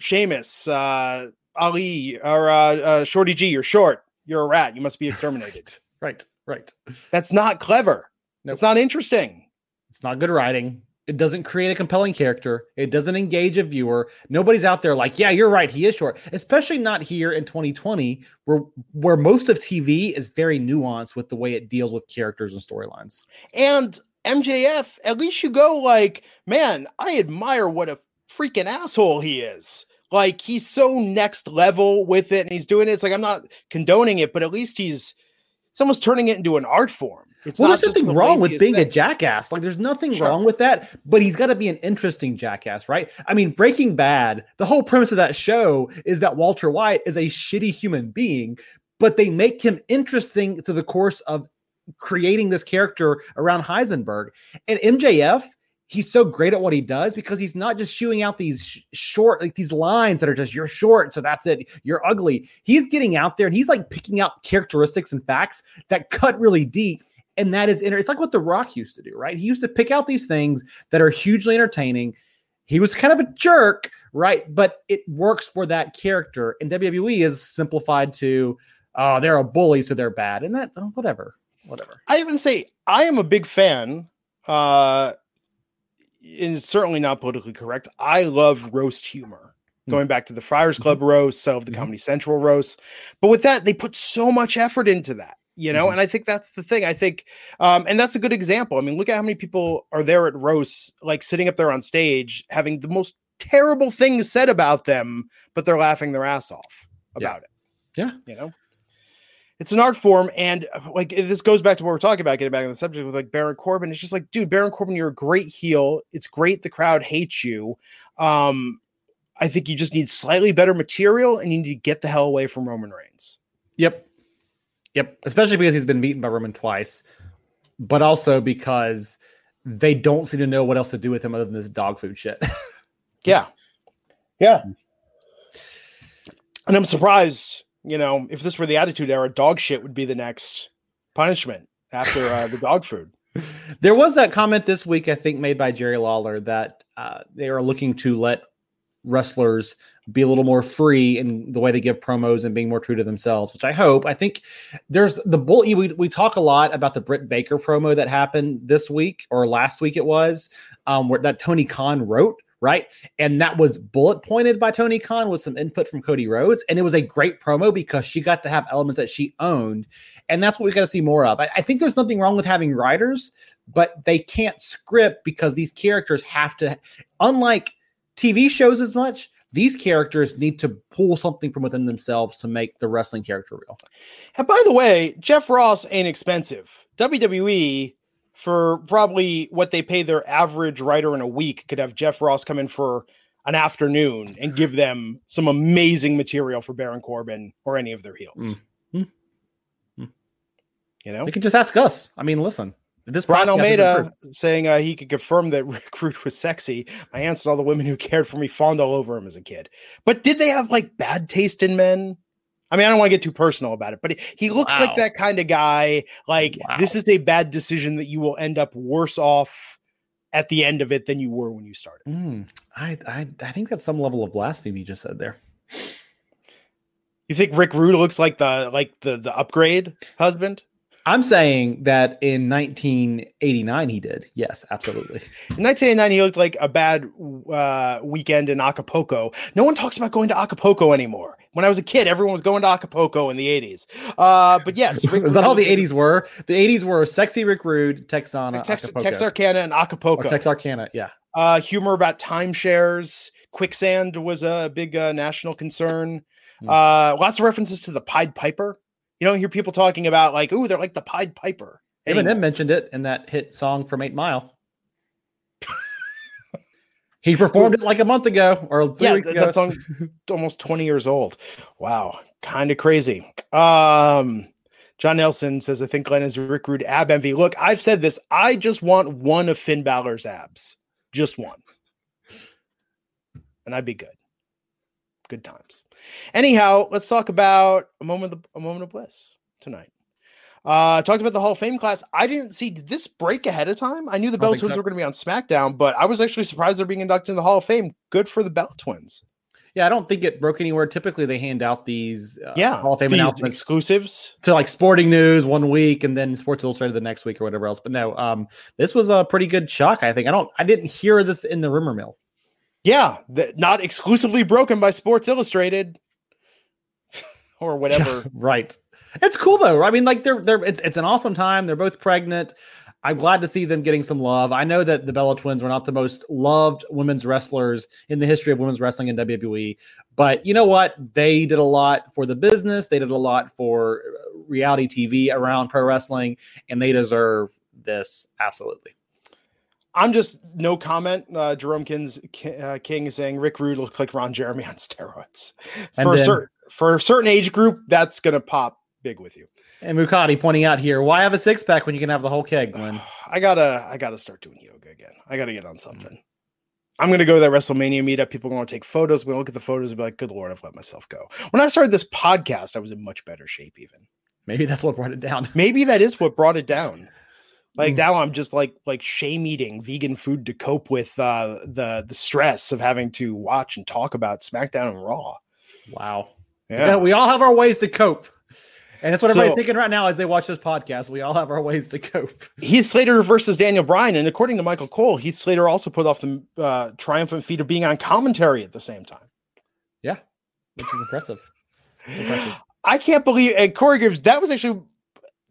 Sheamus, uh ali or uh, uh shorty g you're short you're a rat you must be exterminated Right, right. that's not clever Nope. it's not interesting It's not good writing. It doesn't create a compelling character. It doesn't engage a viewer. Nobody's out there like, yeah, you're right. He is short, especially not here in 2020, where where most of TV is very nuanced with the way it deals with characters and storylines. and mjf at least you go like man i admire what a freaking asshole he is like he's so next level with it and he's doing it it's like i'm not condoning it but at least he's he's almost turning it into an art form it's well, there's nothing wrong with being a jackass. Like, there's nothing Sure. wrong with that, but he's got to be an interesting jackass, right? I mean, Breaking Bad, the whole premise of that show is that Walter White is a shitty human being, but they make him interesting through the course of creating this character around Heisenberg. And MJF he's so great at what he does because he's not just shooing out these sh- short like these lines that are just you're short so that's it you're ugly he's getting out there and he's like picking out characteristics and facts that cut really deep and that is inter- it's like what the rock used to do right he used to pick out these things that are hugely entertaining he was kind of a jerk right but it works for that character and wwe is simplified to oh they're a bully so they're bad and that oh, whatever whatever I even say I am a big fan. Uh, and it's certainly not politically correct. I love roast humor. Hmm. Going back to the Friars Club roast, some of the Mhm. Comedy Central roast, but with that, they put so much effort into that, you know. Mhm. And I think that's the thing. I think, um, and that's a good example. I mean, look at how many people are there at roasts, like sitting up there on stage, having the most terrible things said about them, but they're laughing their ass off Yeah. about it. Yeah. you know it's an art form and like this goes back to what we're talking about getting back on the subject with like baron corbin it's just like dude baron corbin you're a great heel it's great the crowd hates you um i think you just need slightly better material and you need to get the hell away from roman reigns Yep. Yep. Especially because he's been beaten by Roman twice, but also because they don't seem to know what else to do with him other than this dog food shit. yeah yeah and i'm surprised you know if this were the attitude era dog shit would be the next punishment after uh, the dog food there was that comment this week, I think, made by Jerry Lawler that uh, they are looking to let wrestlers be a little more free in the way they give promos and being more true to themselves, which I hope. I think there's the bull. We, we talk a lot about the Britt Baker promo that happened this week or last week it was, um, where that Tony Khan wrote, right? And that was bullet pointed by Tony Khan with some input from Cody Rhodes. And it was a great promo because she got to have elements that she owned. And that's what we got to see more of. I, I think there's nothing wrong with having writers, but they can't script because these characters have to, unlike TV shows as much, these characters need to pull something from within themselves to make the wrestling character real. And by the way, Jeff Ross ain't expensive. WWE, for probably what they pay their average writer in a week, could have Jeff Ross come in for an afternoon and give them some amazing material for Baron Corbin or any of their heels. Mm. Mm. Mm. You know, You can just ask us. I mean, listen, this Brian Almeida saying uh, he could confirm that Rick Rude was sexy. My aunts and all the women who cared for me fawned all over him as a kid. But did they have like bad taste in men? I mean, I don't want to get too personal about it, but he, he looks Wow. like that kind of guy. Like, Wow. this is a bad decision that you will end up worse off at the end of it than you were when you started. Mm, I, I I think that's some level of blasphemy you just said there. You think Rick Rude looks like the like the the upgrade husband? I'm saying that in 1989 he did. Yes, absolutely. In 1989, he looked like a bad uh, weekend in Acapulco. No one talks about going to Acapulco anymore. When I was a kid, everyone was going to Acapulco in the 80s. Uh, but yes, Rick Is that all the 80s were? The 80s were sexy Rick Rude, Texana, Tex- Acapulco. Texarkana and Acapulco. or Texarkana. Yeah. uh, humor about timeshares. Quicksand was a big uh, national concern. Uh, lots of references to the Pied Piper. You don't hear people talking about like, ooh, they're like the Pied Piper. Eminem mentioned it in that hit song from Eight Mile. he performed it like a month ago or three yeah, weeks ago. that song's almost 20 years old. Wow, kind of crazy. Um, John Nelson says, I think Glenn is Rick Rude ab envy. Look, I've said this. I just want one of Finn Balor's abs, just one, and I'd be good. Good times. Anyhow, let's talk about a moment of a moment of bliss tonight. Uh, talked about the Hall of Fame class. I didn't see did this break ahead of time. I knew the Bell Twins so. were going to be on SmackDown, but I was actually surprised they're being inducted in the Hall of Fame. Good for the Bell Twins. yeah, I don't think it broke anywhere. Typically, they hand out these uh, yeah, Hall of Fame announcements exclusives. to like Sporting News one week and then Sports Illustrated the next week or whatever else. But no, um, this was a pretty good shock. I think I don't, I didn't hear this in the rumor mill. Yeah, that not exclusively broken by Sports Illustrated or whatever. right. It's cool though. I mean, like they're they're it's it's an awesome time. They're both pregnant. I'm glad to see them getting some love. I know that the Bella Twins were not the most loved women's wrestlers in the history of women's wrestling in WWE, but you know what? They did a lot for the business. They did a lot for uh, reality TV around pro wrestling, and they deserve this absolutely. I'm just no comment. Uh, Jerome King's, uh, King is saying Rick Rude looks like Ron Jeremy on steroids. And For a then- certain for a certain age group, that's gonna pop big with you. And Mukati pointing out here, why have a six pack when you can have the whole keg, Glenn? I gotta I gotta start doing yoga again. I gotta get on something. I'm gonna go to that WrestleMania meetup. People are gonna take photos. We're gonna look at the photos and be like, "Good lord, I've let myself go." When I started this podcast, I was in much better shape. Even maybe that's what brought it down. maybe that is what brought it down. Like Mm. now, I'm just like like shame eating vegan food to cope with uh, the the stress of having to watch and talk about SmackDown and Raw. Wow. Yeah, Yeah, we all have our ways to cope. And that's what everybody's So- thinking right now as they watch this podcast. We all have our ways to cope. Heath Slater versus Daniel Bryan, and according to Michael Cole, Heath Slater also put off the uh, triumphant feat of being on commentary at the same time. Yeah, which is impressive. Impressive. I can't believe and Corey Gibbs. That was actually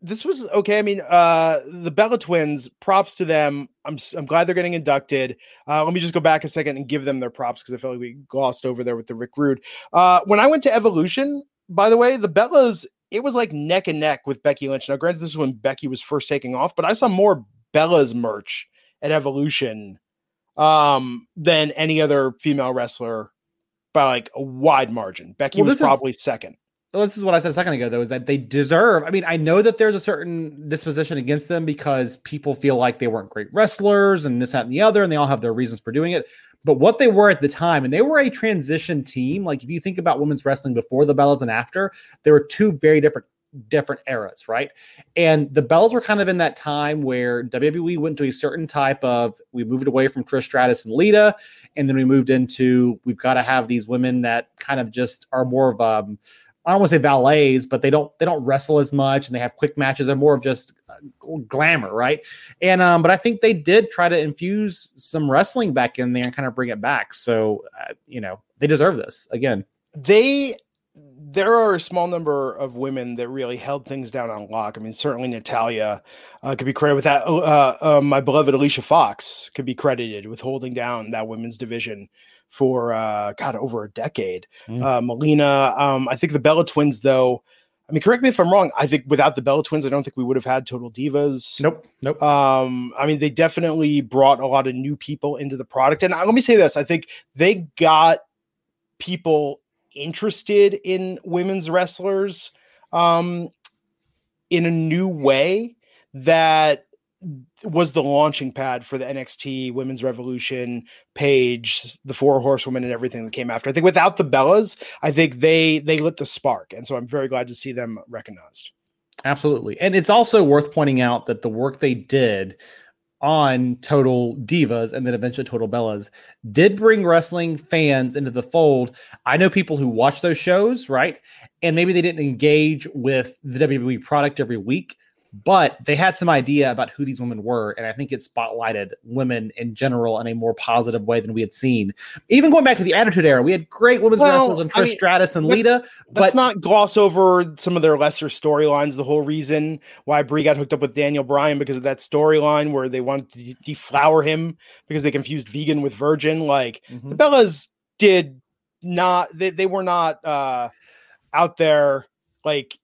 this was okay. I mean, uh the Bella twins. Props to them. I'm I'm glad they're getting inducted. Uh, let me just go back a second and give them their props because I felt like we glossed over there with the Rick Rude. Uh, when I went to Evolution, by the way, the Bellas it was like neck and neck with Becky Lynch. Now, granted, this is when Becky was first taking off, but I saw more Bellas merch at Evolution um than any other female wrestler by like a wide margin. Becky Well, was this is- probably second. Well, this is what I said a second ago, though, is that they deserve. I mean, I know that there's a certain disposition against them because people feel like they weren't great wrestlers and this, that, and the other, and they all have their reasons for doing it. But what they were at the time, and they were a transition team. Like if you think about women's wrestling before the Bellas and after, there were two very different different eras, right? And the Bells were kind of in that time where WWE went to a certain type of we moved away from Trish Stratus and Lita, and then we moved into we've got to have these women that kind of just are more of um I don't want to say valets, but they don't they don't wrestle as much and they have quick matches. They're more of just uh, glamour, right? And um, but I think they did try to infuse some wrestling back in there and kind of bring it back. So uh, you know they deserve this again. they there are a small number of women that really held things down on lock. I mean, certainly Natalya uh, could be credited with that. Uh, uh, my beloved Alicia Fox could be credited with holding down that women's division for uh, God over a decade. Mm. Uh, Melina, um, I think the Bella Twins, though. I mean, correct me if I'm wrong. I think without the Bella Twins, I don't think we would have had Total Divas. Nope, nope. Um, I mean, they definitely brought a lot of new people into the product. And uh, let me say this: I think they got people interested in women's wrestlers um, in a new way that was the launching pad for the NXT Women's Revolution page, the Four Horsewomen, and everything that came after. I think without the Bellas, I think they they lit the spark, and so I'm very glad to see them recognized. Absolutely. And it's also worth pointing out that the work they did on Total Divas and then eventually Total Bellas did bring wrestling fans into the fold. I know people who watch those shows, right? And maybe they didn't engage with the WWE product every week, but they had some idea about who these women were. And I think it spotlighted women in general in a more positive way than we had seen. Even going back to the Attitude Era, we had great women's Well, wrestlers and I mean, Stratus and let's- Lita. Let's not gloss over some of their lesser storylines. The whole reason why Brie got hooked up with Daniel Bryan because of that storyline where they wanted to de- deflower him because they confused vegan with virgin. Like Mhm. the Bellas did not, they, they were not uh, out there like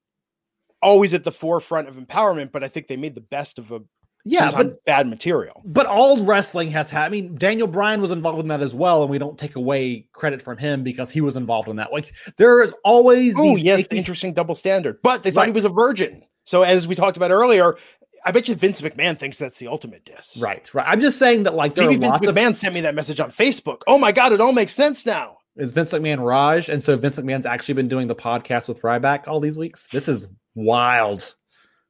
always at the forefront of empowerment, but I think they made the best of a yeah, but bad material. But all wrestling has had. I mean, Daniel Bryan was involved in that as well, and we don't take away credit from him because he was involved in that. Like there is always. Oh, yes, the interesting double standard. But they thought he was a virgin. So as we talked about earlier, I bet you Vince McMahon thinks that's the ultimate diss. Right, right. I'm just saying that like there Maybe Vince lots of. McMahon sent me that message on Facebook. Oh my god, it all makes sense now. Is Vince McMahon Raj, and so Vince McMahon's actually been doing the podcast with Ryback all these weeks. This is wild.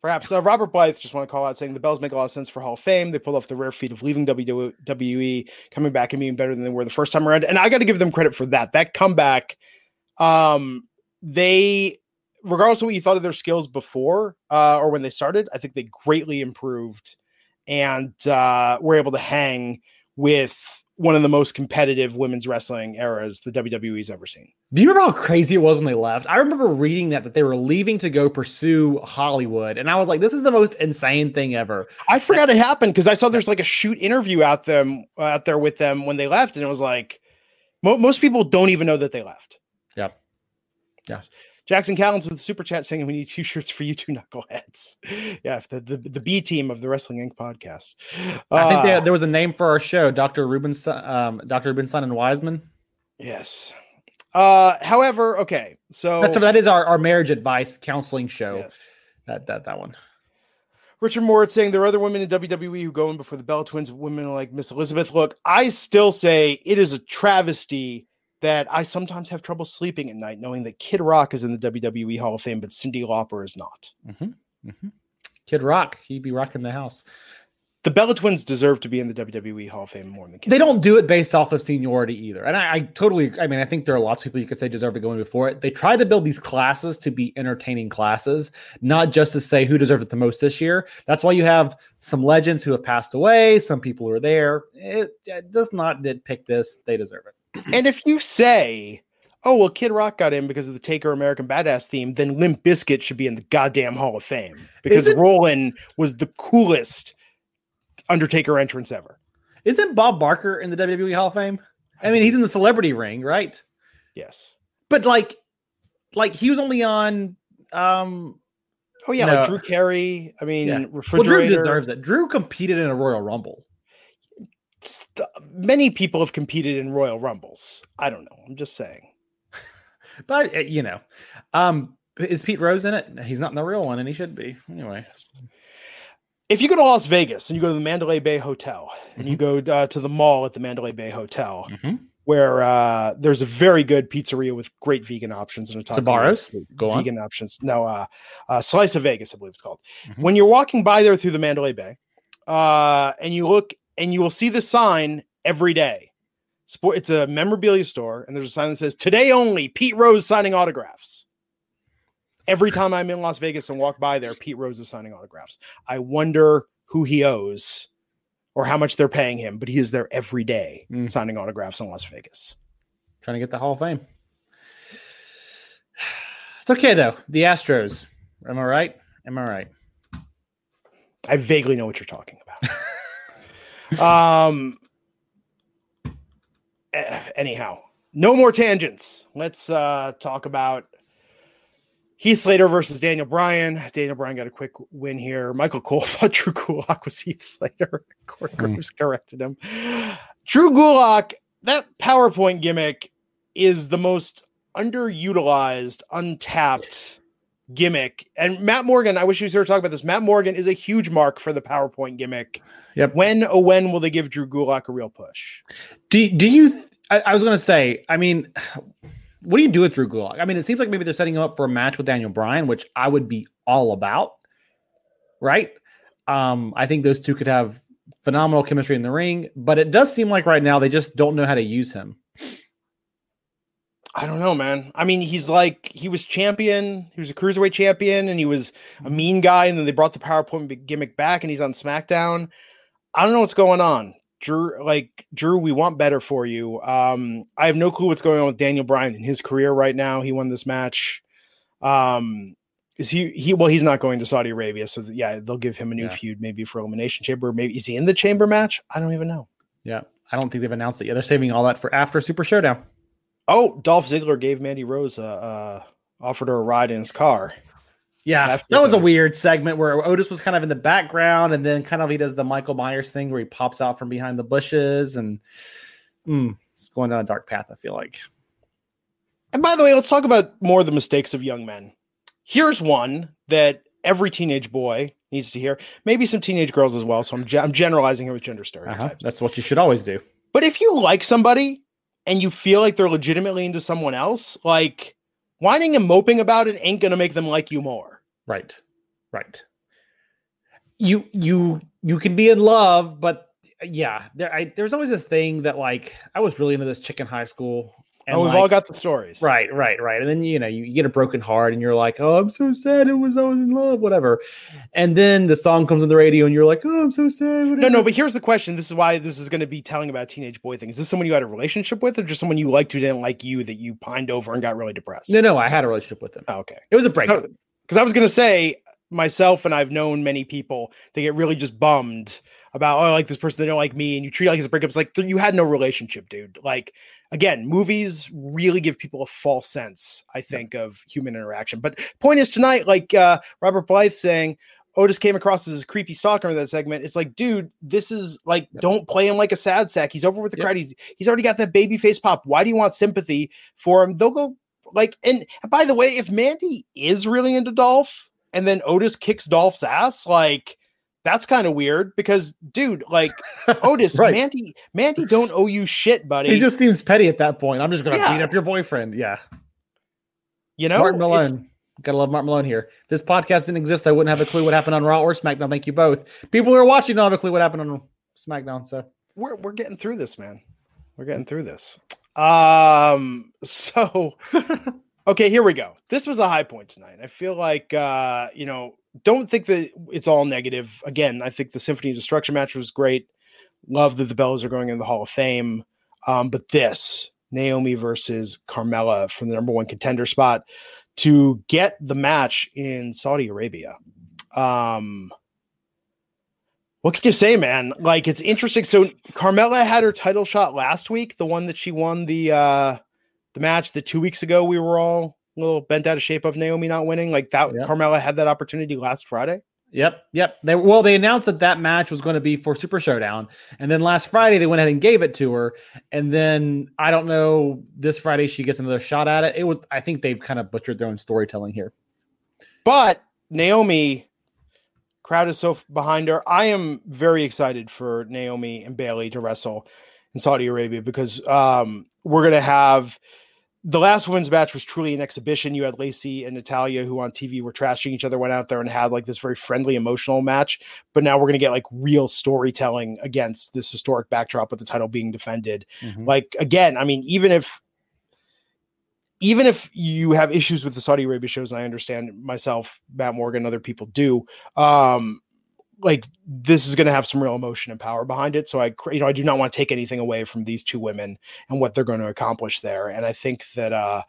Perhaps uh, Robert Blythe just want to call out saying the Bells make a lot of sense for Hall of Fame. They pulled off the rare feat of leaving WWE, coming back and being better than they were the first time around. And I got to give them credit for that. That comeback, um, they, regardless of what you thought of their skills before uh, or when they started, I think they greatly improved and uh, were able to hang with one of the most competitive women's wrestling eras the WWE's ever seen. Do you remember how crazy it was when they left? I remember reading that that they were leaving to go pursue Hollywood, and I was like, "This is the most insane thing ever." I forgot it happened because I saw there's like a shoot interview out them uh, out there with them when they left, and it was like mo- most people don't even know that they left. Yep. Yeah. Jackson Callens with the super chat saying we need two shirts for you two knuckleheads. Yeah, the, the the B team of the Wrestling Inc. podcast. I think Uh, there, was a name for our show, Doctor Rubenstein, um, Doctor Rubenstein and Wiseman. yes. Uh, however, okay, so That's that is our, our marriage advice counseling show. yes. That that that one. Richard Moore saying there are other women in WWE who go in before the Bella Twins, women like Miss Elizabeth. Look, I still say it is a travesty that I sometimes have trouble sleeping at night knowing that Kid Rock is in the WWE Hall of Fame, but Cyndi Lauper is not. Mm-hmm. Mm-hmm. Kid Rock, he'd be rocking the house the Bella Twins deserve to be in the WWE Hall of Fame more than Kid. They don't do it based off of seniority either. And I, I, totally, I mean, I think there are lots of people you could say deserve to go in before it. They try to build these classes to be entertaining classes, not just to say who deserves it the most this year. That's why you have some legends who have passed away, some people who are there. It, it does not did pick this. They deserve it. And if you say, oh, well, Kid Rock got in because of the Taker American Badass theme, then Limp Bizkit should be in the goddamn Hall of Fame because Rollin was the coolest Undertaker entrance ever. Isn't Bob Barker in the WWE Hall of Fame? I mean, he's in the celebrity ring, right? Yes. But like like he was only on um Oh yeah, no. like Drew Carey. I mean, yeah. refrigerator. Well, Drew deserves that. Drew competed in a Royal Rumble. Many people have competed in Royal Rumbles. I don't know. I'm just saying. but uh, you know, um, is Pete Rose in it? He's not in the real one, and he should be anyway. If you go to Las Vegas and you go to the Mandalay Bay Hotel and mm-hmm. you go uh, to the mall at the Mandalay Bay Hotel, mm-hmm. where uh, there's a very good pizzeria with great vegan options and a Sbarro's, go on. vegan options. No, uh, uh, Slice of Vegas, I believe it's called. Mm-hmm. When you're walking by there through the Mandalay Bay, uh, and you look and you will see the sign every day. Sport, it's a memorabilia store, and there's a sign that says "Today only." Pete Rose signing autographs every time I'm in Las Vegas and walk by there, Pete Rose is signing autographs. I wonder who he owes or how much they're paying him, but he is there every day mm. signing autographs in Las Vegas. Trying to get the Hall of Fame. It's okay though. The Astros. Am I right? Am I right? I vaguely know what you're talking about. Um eh, anyhow, no more tangents. Let's uh talk about Heath Slater versus Daniel Bryan. Daniel Bryan got a quick win here. Michael Cole thought Drew Gulak was Heath Slater. Corey mm. corrected him. Drew Gulak, that PowerPoint gimmick is the most underutilized, untapped gimmick. And Matt Morgan, I wish he was here to talk about this. Matt Morgan is a huge mark for the PowerPoint gimmick. Yep. When oh when will they give Drew Gulak a real push? Do do you th- I, I was gonna say, I mean what do you do with Drew Gulak? I mean, it seems like maybe they're setting him up for a match with Daniel Bryan, which I would be all about. Right? Um, I think those two could have phenomenal chemistry in the ring, but it does seem like right now they just don't know how to use him. I don't know, man. I mean, he's like he was champion, he was a cruiserweight champion, and he was a mean guy, and then they brought the PowerPoint gimmick back, and he's on SmackDown. I don't know what's going on. Drew, like Drew, we want better for you. Um, I have no clue what's going on with Daniel Bryan in his career right now. He won this match. Um, is he he well he's not going to Saudi Arabia, so yeah, they'll give him a new yeah. feud maybe for elimination chamber. Maybe is he in the chamber match? I don't even know. Yeah, I don't think they've announced it yet. They're saving all that for after Super Showdown. Oh, Dolph Ziggler gave Mandy Rose a uh, offered her a ride in his car. Yeah, that was a weird segment where Otis was kind of in the background, and then kind of he does the Michael Myers thing where he pops out from behind the bushes, and mm, it's going down a dark path. I feel like. And by the way, let's talk about more of the mistakes of young men. Here's one that every teenage boy needs to hear. Maybe some teenage girls as well. So I'm, ge- I'm generalizing here with gender stereotypes. Uh-huh. That's what you should always do. But if you like somebody and you feel like they're legitimately into someone else, like whining and moping about it ain't going to make them like you more. Right. Right. You you you can be in love, but yeah, there I, there's always this thing that like I was really into this chick in high school Oh, and oh, we've like, all got the stories. Right, right, right. And then you know, you, you, get a broken heart and you're like, Oh, I'm so sad. It was I was in love, whatever. And then the song comes on the radio and you're like, Oh, I'm so sad. Whatever. No, no, but here's the question. This is why this is gonna be telling about teenage boy thing. Is this someone you had a relationship with or just someone you liked who didn't like you that you pined over and got really depressed? No, no, I had a relationship with them. Oh, okay. It was a breakup. Because I was gonna say myself and I've known many people they get really just bummed about oh I like this person they don't like me and you treat it like it's a breakup. It's like you had no relationship, dude. Like again, movies really give people a false sense, I think, of human interaction. But point is tonight, like uh, Robert Blythe saying, Otis came across as a creepy stalker in that segment. It's like, dude, this is like, yep. don't play him like a sad sack. He's over with the yep. crowd. He's he's already got that baby face pop. Why do you want sympathy for him? They'll go like, and by the way, if Mandy is really into Dolph, and then Otis kicks Dolph's ass, like That's kind of weird because, dude, like Otis, Right. Mandy, Mandy don't owe you shit, buddy. He just seems petty at that point. I'm just gonna Yeah. beat up your boyfriend. Yeah. you know, Martin Malone. Gotta love Martin Malone here. This podcast didn't exist, I wouldn't have a clue what happened on Raw or SmackDown. Thank you both. People who are watching don't have a clue what happened on SmackDown. So we're we're getting through this, man. We're getting through this. Um, so okay, here we go. This was a high point tonight. I feel like uh, you know, don't think that it's all negative. Again, I think the Symphony of Destruction match was great. Love that the Bellas are going in the Hall of Fame. Um, but this Naomi versus Carmella from the number one contender spot to get the match in Saudi Arabia. Um, what can you say, man? Like it's interesting. So Carmella had her title shot last week, the one that she won the uh the match that two weeks ago we were all a little bent out of shape of Naomi not winning. Like that, Yep. Carmella had that opportunity last Friday. Yep, yep. They well, they announced that that match was going to be for Super Showdown, and then last Friday they went ahead and gave it to her, and then I don't know. This Friday she gets another shot at it. It was I think they've kind of butchered their own storytelling here. But Naomi, crowd is so behind her. I am very excited for Naomi and Bayley to wrestle in Saudi Arabia because um, we're gonna have the last women's match was truly an exhibition. You had Lacey and Natalya, who on TV were trashing each other, went out there and had like this very friendly, emotional match. But now we're gonna get like real storytelling against this historic backdrop with the title being defended like again i mean even if even if you have issues with the saudi arabia shows and i understand myself matt morgan other people do um like this is going to have some real emotion and power behind it so i you know i do not want to take anything away from these two women and what they're going to accomplish there and i think that uh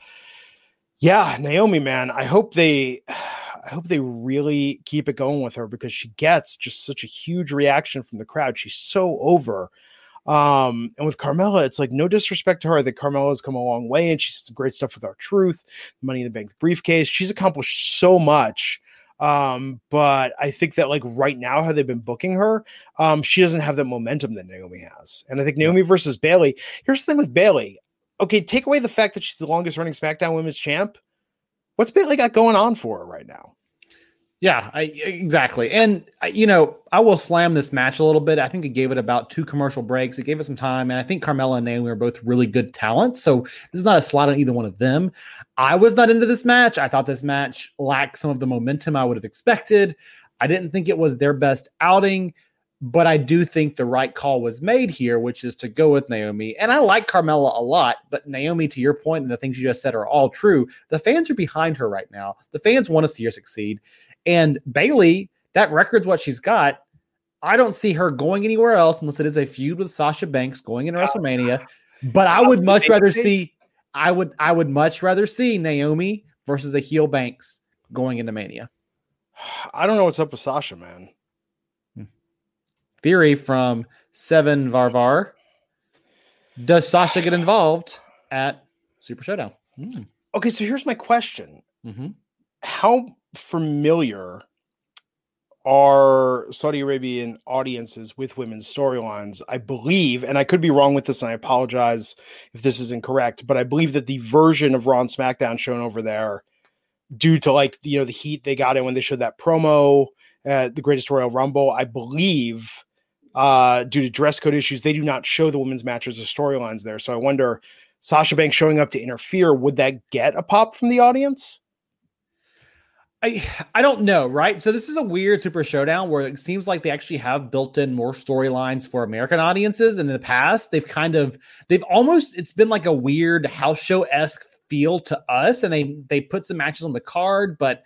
yeah naomi man i hope they i hope they really keep it going with her because she gets just such a huge reaction from the crowd she's so over um, and with Carmella, it's like no disrespect to her. That Carmella's come a long way and she's some great stuff with R-Truth, money in the bank briefcase. She's accomplished so much. Um, but I think that like right now, how they've been booking her, um, she doesn't have that momentum that Naomi has. And I think Naomi versus Bayley. Here's the thing with Bayley. Okay, take away the fact that she's the longest running SmackDown Women's Champ. What's Bayley got going on for her right now? Yeah, I, exactly. And you know, I will slam this match a little bit. I think it gave it about two commercial breaks. It gave it some time, and I think Carmella and Naomi are both really good talents. So this is not a slot on either one of them. I was not into this match. I thought this match lacked some of the momentum I would have expected. I didn't think it was their best outing, but I do think the right call was made here, which is to go with Naomi. And I like Carmella a lot, but Naomi, to your point, and the things you just said are all true. The fans are behind her right now. The fans want to see her succeed. And Bayley, that record's what she's got. I don't see her going anywhere else unless it is a feud with Sasha Banks going into WrestleMania. But I would much rather see I would I would much rather see Naomi versus a heel Banks going into Mania. I don't know what's up with Sasha, man. Theory from Seven Varvar. Does Sasha get involved at Super Showdown? Hmm. Okay, so here's my question. Mhm. how familiar are Saudi Arabian audiences with women's storylines? I believe, and I could be wrong with this, and I apologize if this is incorrect, but I believe that the version of Raw and SmackDown shown over there, due to like you know the heat they got in when they showed that promo at the Greatest Royal Rumble, I believe. Uh, due to dress code issues, they do not show the women's matches or storylines there. So I wonder, Sasha Banks showing up to interfere, would that get a pop from the audience? I I don't know, right? So this is a weird Super Showdown where it seems like they actually have built in more storylines for American audiences. And in the past, they've kind of they've almost it's been like a weird house show esque feel to us, and they they put some matches on the card, but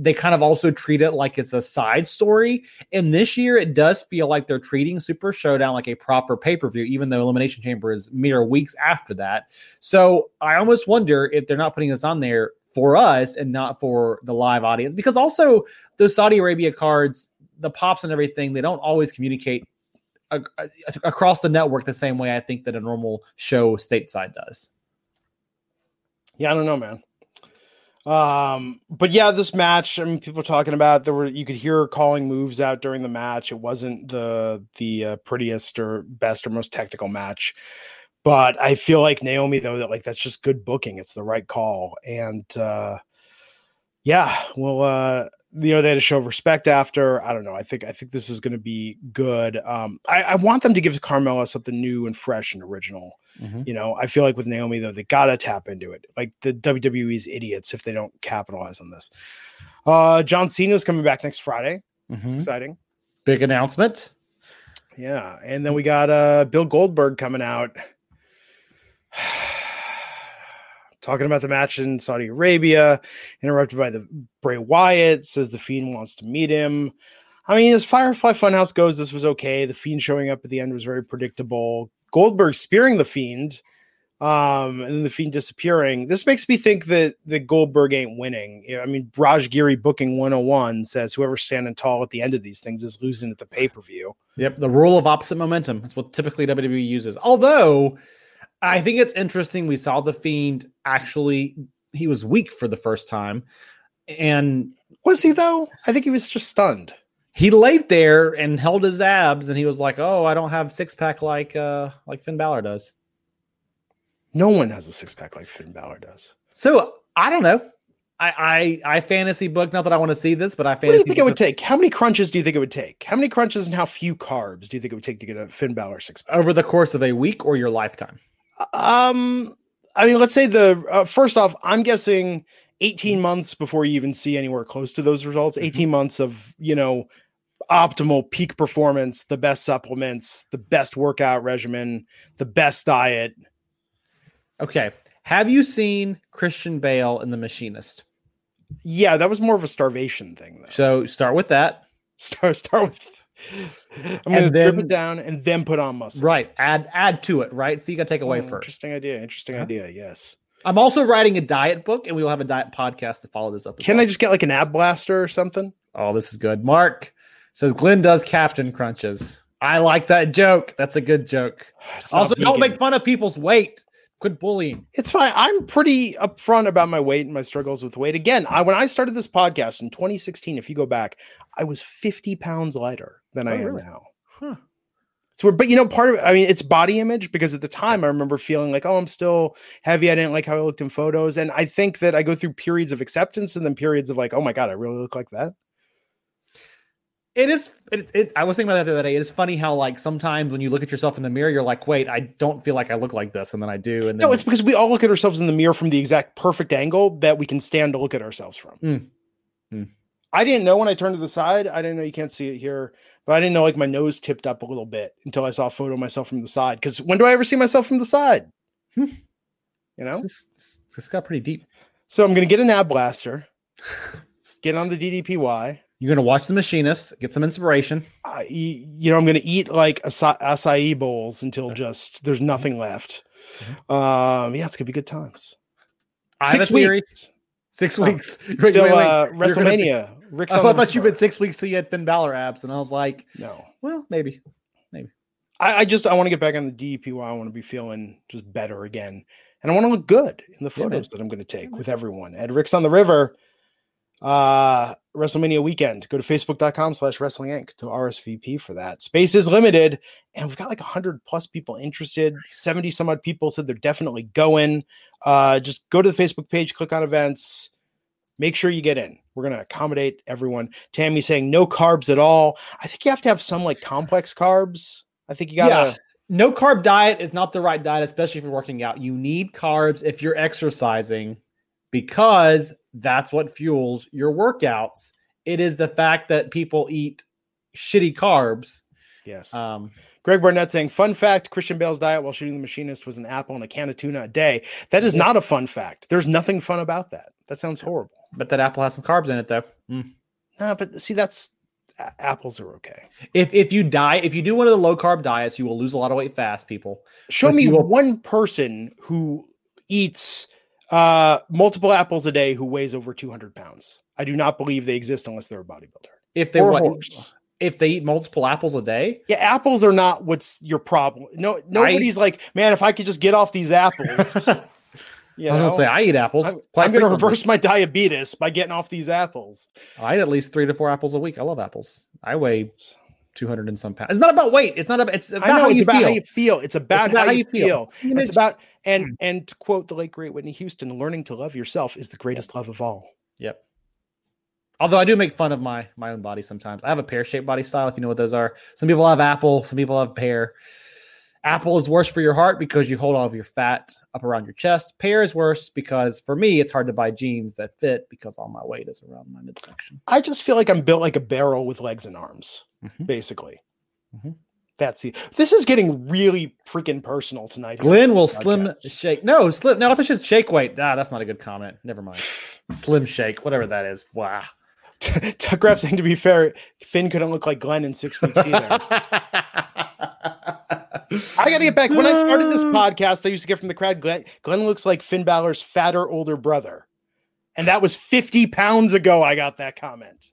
they kind of also treat it like it's a side story. And this year, it does feel like they're treating Super Showdown like a proper pay per view, even though Elimination Chamber is mere weeks after that. So I almost wonder if they're not putting this on there for us and not for the live audience because also those Saudi Arabia cards, the pops and everything, they don't always communicate across the network the same way I think that a normal show stateside does. Yeah, I don't know, man. Um, but yeah, this match, I mean, people talking about there were you could hear calling moves out during the match. It wasn't the the uh, prettiest or best or most technical match. But I feel like Naomi though that like that's just good booking. It's the right call. And uh yeah, well uh you know they had to show respect after. I don't know. I think I think this is going to be good. Um, I, I want them to give Carmella something new and fresh and original. Mhm. You know, I feel like with Naomi though, they gotta tap into it. Like the WWE's idiots if they don't capitalize on this. Uh, John Cena's coming back next Friday. It's Mhm. exciting. Big announcement. Yeah, and then we got uh Bill Goldberg coming out. Talking about the match in Saudi Arabia, interrupted by the Bray Wyatt, says the Fiend wants to meet him. I mean, as Firefly Funhouse goes, this was okay. The Fiend showing up at the end was very predictable. Goldberg spearing the Fiend, um, and then the Fiend disappearing. This makes me think that that Goldberg ain't winning. I mean, Raj booking 101 says whoever's standing tall at the end of these things is losing at the pay per view. Yep, the rule of opposite momentum. That's what typically WWE uses. Although I think it's interesting we saw the Fiend actually he was weak for the first time and Was he though? I think he was just stunned. he laid there and held his abs and he was like, "Oh, I don't have six pack like uh like Finn Balor does." No one has a six pack like Finn Balor does. So, I don't know. I I I fantasy book not that I want to see this, but I What do you think it would take? How many crunches do you think it would take? How many crunches and how few carbs do you think it would take to get a Finn Balor six pack? over the course of a week or your lifetime. Um, I mean, let's say the uh, first off, I'm guessing 18 months before you even see anywhere close to those results. 18 months of you know optimal peak performance, the best supplements, the best workout regimen, the best diet. Okay. Have you seen Christian Bale in The Machinist? Yeah, that was more of a starvation thing, though. So start with that. Start start with. I'm gonna And drip then- it down and then put on muscle. Right. Add add to it, right? So you gotta take away Oh, first. Interesting idea. Interesting Huh? idea. Yes. I'm also writing a diet book, and we will have a diet podcast to follow this up. Can well. I just get like an ab blaster or something? Oh, this is good. Mark says Glenn does captain crunches. I like that joke. That's a good joke. Also, don't make fun of people's weight. Quit bullying. It's fine. I'm pretty upfront about my weight and my struggles with weight. Again, I when I started this podcast in 2016, if you go back, I was 50 pounds lighter than I Oh, am really? now. Huh. So, but you know, part of I mean, it's body image because at the time I remember feeling like, oh, I'm still heavy. I didn't like how I looked in photos. And I think that I go through periods of acceptance and then periods of like, oh my God, I really look like that. It is. It, it, I was thinking about that the other day. It is funny how, like, sometimes when you look at yourself in the mirror, you're like, "Wait, I don't feel like I look like this," and then I do. And then No, it's because we all look at ourselves in the mirror from the exact perfect angle that we can stand to look at ourselves from. Mm. Mm. I didn't know when I turned to the side. I didn't know you can't see it here, but I didn't know like my nose tipped up a little bit until I saw a photo of myself from the side. Because when do I ever see myself from the side? Hmm. You know. this, this, this got pretty deep. So I'm gonna get an ab blaster, get on the DDPY. You're gonna watch The Machinist, get some inspiration. I, you know, I'm gonna eat like acai, acai bowls until just there's nothing left. Um, yeah, it's gonna be good times. I Six weeks Six Oh. weeks. Wait, till wait, wait. uh, gonna WrestleMania. Rick's Oh, I thought you river. been six weeks so you had Finn Balor abs, and I was like, no. well, maybe. I, I just I want to get back on the DDPY. I want to be feeling just better again, and I want to look good in the Yeah, photos that I'm going to take with everyone at Rick's on the River. Uh, WrestleMania weekend. Go to facebook.com slash wrestling inc to RSVP for that. Space is limited, and we've got like hundred plus people interested. Seventy some odd people said they're definitely going. Uh, just go to the Facebook page, click on events. Make sure you get in. We're gonna accommodate everyone. Tammy saying no carbs at all. I think you have to have some like complex carbs. I think you gotta. Yeah. No carb diet is not the right diet, especially if you're working out. You need carbs if you're exercising because that's what fuels your workouts. It is the fact that people eat shitty carbs. Yes. Um, Greg Barnett saying, fun fact Christian Bale's diet while shooting the machinist was an apple and a can of tuna a day. That is not a fun fact. There's nothing fun about that. That sounds horrible. But that apple has some carbs in it, though. Mm. No, but see, that's apples are okay. If if you die, if you do one of the low carb diets, you will lose a lot of weight fast. People. Show But me will- one person who eats uh, multiple apples a day who weighs over 200 pounds. I do not believe they exist unless they're a bodybuilder If they or what, horse. if they eat multiple apples a day, Yeah, apples are not what's your problem. No, nobody's like, man, if I could just get off these apples. I was know? gonna say I eat apples. Going to frequently. reverse my diabetes by getting off these apples. I eat at least three to four apples a week. I love apples. I weigh two hundred and some pounds. It's not about weight. It's not about. It's about I know how it's you about how you feel. It's about, how, you feel. Hmm. It's about and and to quote the late great Whitney Houston, learning to love yourself is the greatest love of all. Yep. Although I do make fun of my my own body sometimes. I have a pear shaped body style. If you know what those are, some people have apple, some people have pear. Apple is worse for your heart because you hold all of your fat up around your chest. Pear is worse because for me it's hard to buy jeans that fit because all my weight is around my midsection. I just feel like I'm built like a barrel with legs and arms, Mhm. basically. Mhm. That's the. This is getting really freaking personal tonight. Glenn will slim shake. No, slim. No, I thought you said shake weight. Ah, that's not a good comment. Never mind. Slim shake, whatever that is. Wow. Tuck Rap saying to be fair, Finn couldn't look like Glenn in six weeks either. I got to get back. When I started this podcast, I used to get from the crowd, Glenn, Glenn looks like Finn Balor's fatter older brother. And that was 50 pounds ago. I got that comment.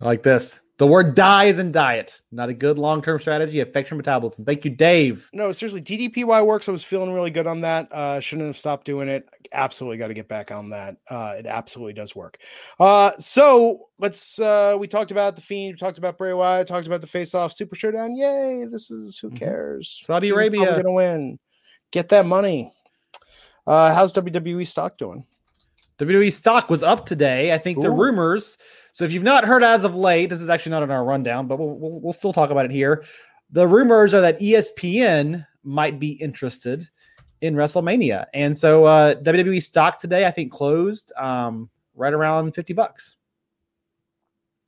like this. The word die is in diet. Not a good long term strategy. Affects your metabolism. Thank you, Dave. No, seriously, DDPY works. I was feeling really good on that. Uh, shouldn't have stopped doing it. Absolutely got to get back on that. Uh, it absolutely does work. Uh, so let's. Uh, we talked about the Fiend. We talked about Bray Wyatt. Talked about the Face Off Super Showdown. Yay! This is who Mhm. cares. Saudi Fiend's probably Arabia. gonna win. Get that money. Uh, how's WWE stock doing? WWE stock was up today. I think the rumors. So if you've not heard as of late, this is actually not in our rundown, but we'll, we'll, we'll still talk about it here. The rumors are that ESPN might be interested in WrestleMania, and so uh, WWE stock today I think closed um, right around fifty bucks.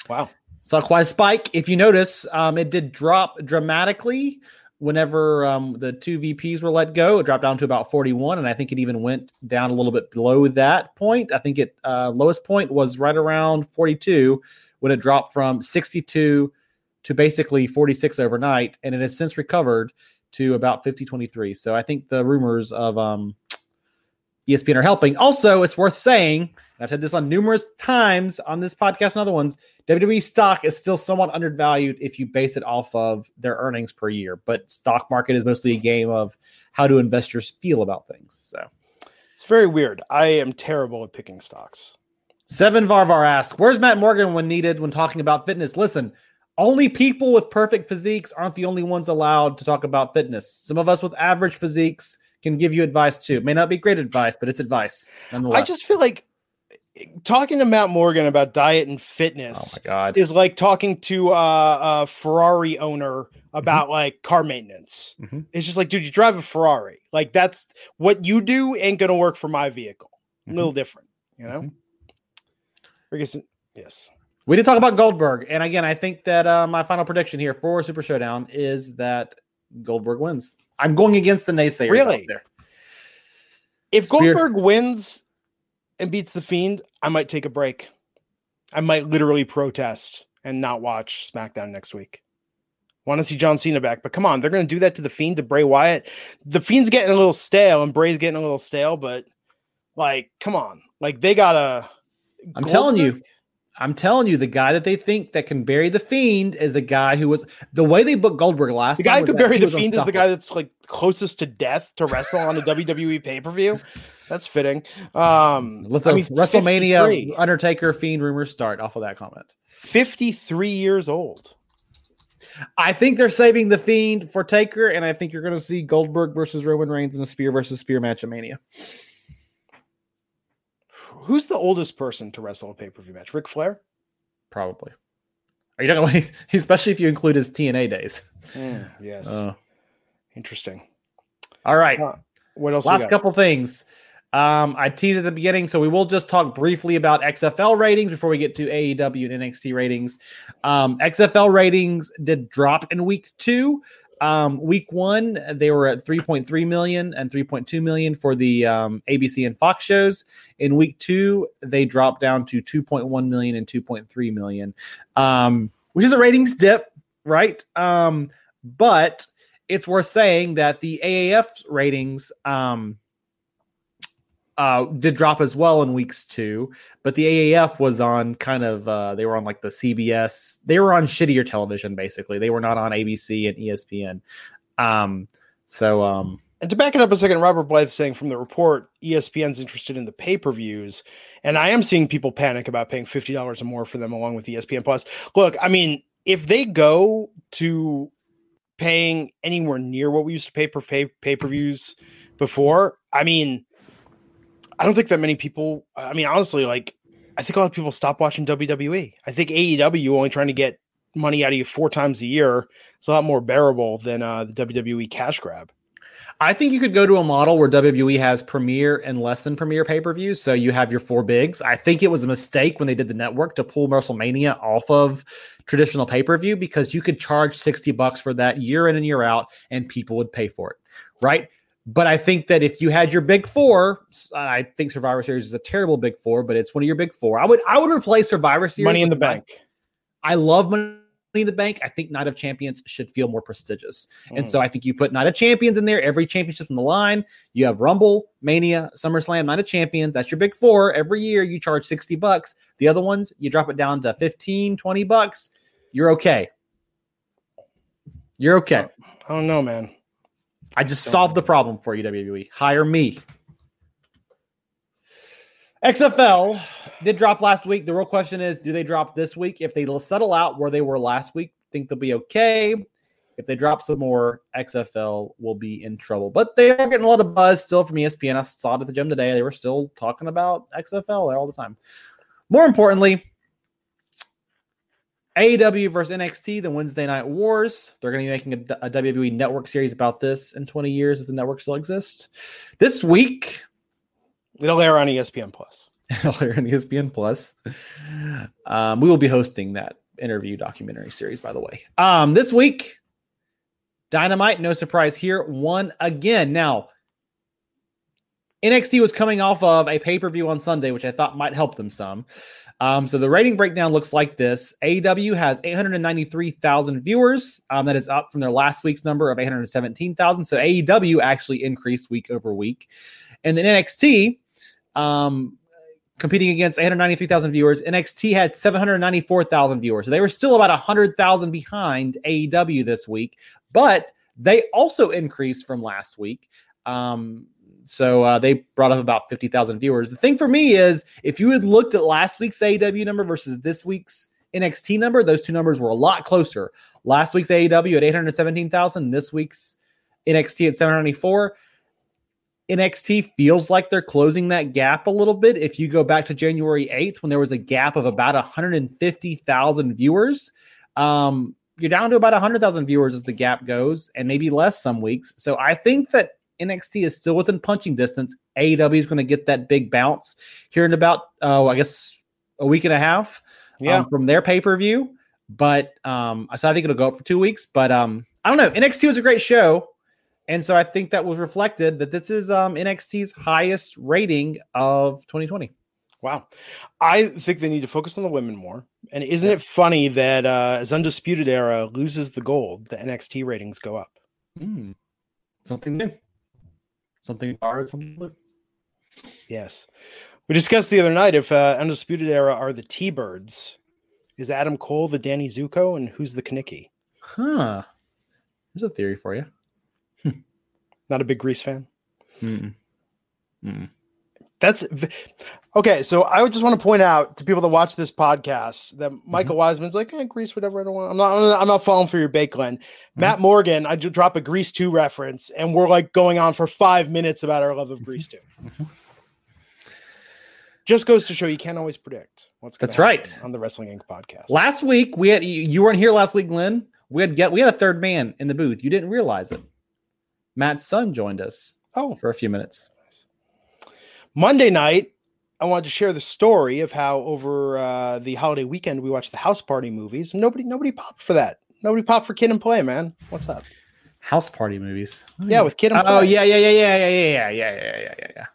Wow. Saw quite a spike. If you notice, um, it did drop dramatically whenever um, the two VPs were let go. It dropped down to about 41, and I think it even went down a little bit below that point. I think it uh, lowest point was right around 42 when it dropped from 62 to basically 46 overnight, and it has since recovered to about 50 23. So I think the rumors of um, ESPN are helping. Also, it's worth saying, I've said this on numerous times on this podcast and other ones, WWE stock is still somewhat undervalued if you base it off of their earnings per year. But stock market is mostly a game of how do investors feel about things. So It's very weird. I am terrible at picking stocks. Seven Varvar asks, "Where's Matt Morgan when needed when talking about fitness?" Listen, only people with perfect physiques aren't the only ones allowed to talk about fitness. Some of us with average physiques can give you advice too. May not be great advice, but it's advice nonetheless. I just feel like talking to Matt Morgan about diet and oh fitness god, is like talking to uh, a Ferrari owner about like car maintenance. Mhm. It's just like, dude, you drive a Ferrari. Like that's what you do ain't gonna work for my vehicle. A little different, you know. I guess yes. we did talk about Goldberg, and again, I think that uh, my final prediction here for Super Showdown is that Goldberg wins. I'm going against the naysayers. Really? If Spear- Goldberg wins and beats the Fiend, I might take a break. I might literally protest and not watch SmackDown next week. Want to see John Cena back, but come on, they're going to do that to the Fiend to Bray Wyatt. The Fiend's getting a little stale, and Bray's getting a little stale, but like, come on, like they gotta. I'm telling you, I'm telling you, the guy that they think that can bury the fiend is a guy who was the way they booked Goldberg last. the guy who could bury the Fiend is the guy that's like closest to death to wrestle on a WWE pay per view. That's fitting. Um, Let the I mean, WrestleMania 53. Undertaker Fiend rumors start off of that comment. 53 years old. I think they're saving the Fiend for Taker, and I think you're going to see Goldberg versus Roman Reigns in a spear versus spear match at Mania. Who's the oldest person to wrestle a pay per view match? Ric Flair? Probably. Are you talking about, especially if you include his TNA days? yes. Uh, Interesting. all right. Uh, What else? Last couple things. Um, I teased at the beginning, so we will just talk briefly about XFL ratings before we get to AEW and NXT ratings. Um, XFL ratings did drop in week two. Um, week one, they were at 3.3 million and 3.2 million for the um, ABC and Fox shows. In week two, they dropped down to 2.1 million and 2.3 million, um, which is a ratings dip, right? Um, but it's worth saying that the AAF ratings um, uh, did drop as well in weeks two, but the AAF was on kind of uh, they were on like the CBS. They were on shittier television, basically. They were not on ABC and ESPN. Um, so um, And to back it up a second, Robert Blythe saying from the report, ESPN's interested in the pay per views, and I am seeing people panic about paying fifty dollars or more for them along with ESPN Plus. Look, I mean, if they go to paying anywhere near what we used to pay for pay pay per views before, I mean, I don't think that many people. I mean, honestly, like I think a lot of people stop watching WWE. I think AEW only trying to get money out of you four times a year. It's a lot more bearable than uh, the WWE cash grab. I think you could go to a model where WWE has premier and less than premier pay per views. So you have your four bigs. I think it was a mistake when they did the network to pull WrestleMania off of traditional pay per view because you could charge 60 bucks for that year in and year out and people would pay for it. Right. But I think that if you had your big four, I think Survivor Series is a terrible big four, but it's one of your big four. I would I would replace Survivor Series. Money in the bank. I love money in the bank. I think Night of Champions should feel more prestigious. Mm. And so I think you put Night of Champions in there, every championship on the line. You have Rumble, Mania, SummerSlam, Night of Champions. That's your big four. Every year you charge 60 bucks. The other ones, you drop it down to 15, 20 bucks. You're okay. You're okay. I don't know, man. I just solved the problem for you, WWE. Hire me. XFL did drop last week. The real question is, do they drop this week? If they settle out where they were last week, think they'll be okay. If they drop some more, XFL will be in trouble. But they are getting a lot of buzz still from ESPN. I saw it at the gym today. They were still talking about XFL there all the time. More importantly, AEW versus NXT, the Wednesday Night Wars. They're going to be making a, a, WWE Network series about this in 20 years if the network still exists. This week, it'll air on ESPN Plus. It'll air on ESPN Plus. Um, we will be hosting that interview documentary series, by the way. Um, this week, Dynamite, no surprise here, won again. Now, NXT was coming off of a pay per view on Sunday, which I thought might help them some. Um, so the rating breakdown looks like this AEW has 893,000 viewers. Um, that is up from their last week's number of 817,000. So AEW actually increased week over week. And then NXT, um, competing against 893,000 viewers, NXT had 794,000 viewers. So they were still about 100,000 behind AEW this week, but they also increased from last week. Um, so uh, they brought up about 50,000 viewers. The thing for me is if you had looked at last week's AEW number versus this week's NXT number, those two numbers were a lot closer. Last week's AEW at 817,000, this week's NXT at 794. NXT feels like they're closing that gap a little bit. If you go back to January 8th, when there was a gap of about 150,000 viewers, um, you're down to about 100,000 viewers as the gap goes, and maybe less some weeks. So I think that NXT is still within punching distance. AEW is going to get that big bounce here in about, uh, I guess, a week and a half yeah. um, from their pay per view. But um, so I think it'll go up for two weeks. But um, I don't know. NXT was a great show. And so I think that was reflected that this is um, NXT's highest rating of 2020. Wow. I think they need to focus on the women more. And isn't it funny that uh, as Undisputed Era loses the gold, the NXT ratings go up? Mm. Something new something borrowed, something blue. Yes. We discussed the other night if uh, Undisputed Era are the T Birds. Is Adam Cole the Danny Zuko and who's the Kenickie? Huh. There's a theory for you. Not a big Grease fan? Mm-mm. Mm-mm. That's okay. So I just want to point out to people that watch this podcast that Michael mm-hmm. Wiseman's like, eh, Grease, whatever. I don't want. I'm not. I'm not falling for your bait, Glenn. Mm-hmm. Matt Morgan, I drop a Grease two reference, and we're like going on for five minutes about our love of Grease 2 mm-hmm. Just goes to show you can't always predict what's. That's right on the Wrestling Inc. podcast. Last week we had you weren't here last week, Glenn. We had get we had a third man in the booth. You didn't realize it. Matt's son joined us. Oh, for a few minutes. Monday night, I wanted to share the story of how over uh, the holiday weekend we watched the house party movies. Nobody, nobody popped for that. Nobody popped for Kid and Play, man. What's up? House party movies. Yeah, with Kid and Play. Oh yeah, yeah, yeah, yeah, yeah, yeah, yeah, yeah, yeah, yeah, yeah.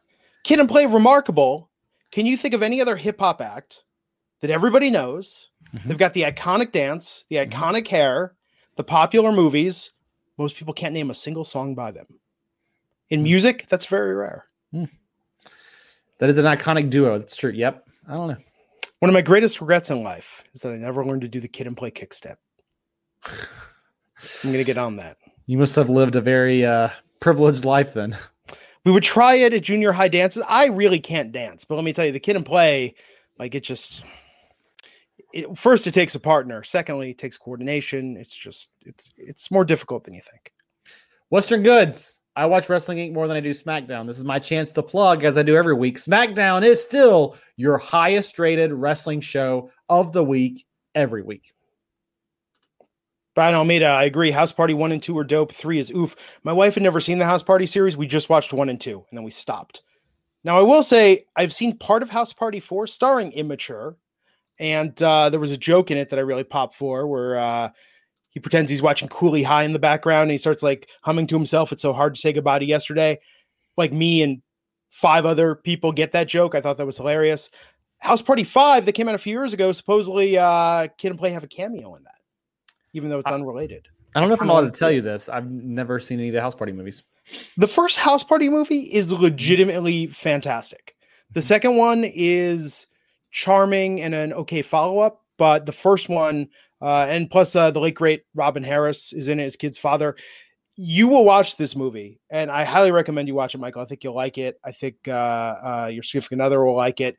Kid and Play, remarkable. Can you think of any other hip hop act that everybody knows? Mm-hmm. They've got the iconic dance, the mm-hmm. iconic mm-hmm. hair, the popular movies. Most people can't name a single song by them. In mm. music, that's very rare. Mm. That is an iconic duo. That's true. Yep. I don't know. One of my greatest regrets in life is that I never learned to do the kid and play kickstep. I'm gonna get on that. You must have lived a very uh, privileged life then. We would try it at junior high dances. I really can't dance, but let me tell you, the kid and play, like it just it, first it takes a partner. Secondly, it takes coordination. It's just it's it's more difficult than you think. Western Goods I watch Wrestling Inc. more than I do SmackDown. This is my chance to plug, as I do every week. SmackDown is still your highest rated wrestling show of the week every week. Brian Almeida, I agree. House Party one and two are dope. Three is oof. My wife had never seen the House Party series. We just watched one and two, and then we stopped. Now, I will say I've seen part of House Party four, starring Immature, and uh, there was a joke in it that I really popped for, where uh, he pretends he's watching Cooley High in the background, and he starts like humming to himself. It's so hard to say goodbye to yesterday. Like me and five other people get that joke. I thought that was hilarious. House Party five that came out a few years ago. Supposedly, uh, Kid and Play have a cameo in that even though it's unrelated. I don't know if I'm allowed to tell you this. I've never seen any of the House Party movies. The first House Party movie is legitimately fantastic. The second one is charming and an okay follow up, but the first one, uh, and plus uh, the late great Robin Harris is in it as kid's father. You will watch this movie, and I highly recommend you watch it, Michael. I think you'll like it. I think uh, uh, your significant other will like it.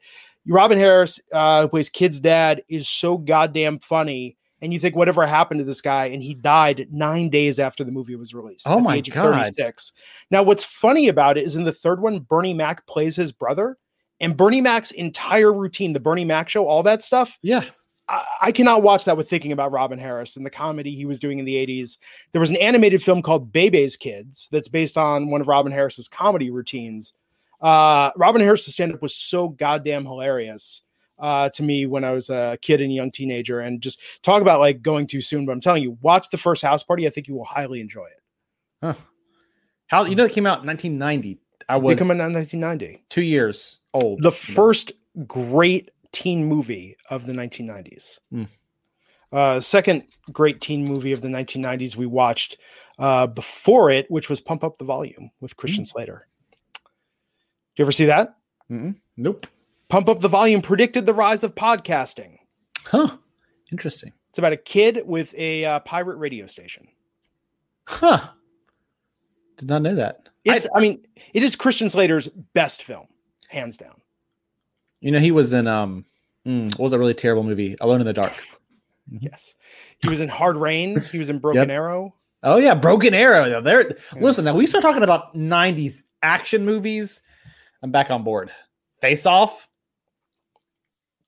Robin Harris, uh, who plays kid's dad, is so goddamn funny and you think whatever happened to this guy and he died nine days after the movie was released oh my god 36 now what's funny about it is in the third one bernie mac plays his brother and bernie mac's entire routine the bernie mac show all that stuff yeah I, I cannot watch that with thinking about robin harris and the comedy he was doing in the 80s there was an animated film called bebe's kids that's based on one of robin harris's comedy routines uh, robin harris's stand-up was so goddamn hilarious uh, to me when I was a kid and young teenager, and just talk about like going too soon. But I'm telling you, watch the first House Party. I think you will highly enjoy it. Huh. How you know it came out in 1990? I was coming out in 1990. Two years old. The first great teen movie of the 1990s. Mm. Uh, second great teen movie of the 1990s we watched uh, before it, which was Pump Up the Volume with Christian mm. Slater. Do you ever see that? Mm-mm. Nope. Pump Up the Volume predicted the rise of podcasting. Huh. Interesting. It's about a kid with a uh, pirate radio station. Huh. Did not know that. It's, I, I mean, it is Christian Slater's best film, hands down. You know, he was in um, mm, what was a really terrible movie? Alone in the Dark. yes, he was in Hard Rain. He was in Broken yep. Arrow. Oh yeah, Broken Arrow. There. Yeah. Listen, now we start talking about '90s action movies. I'm back on board. Face Off.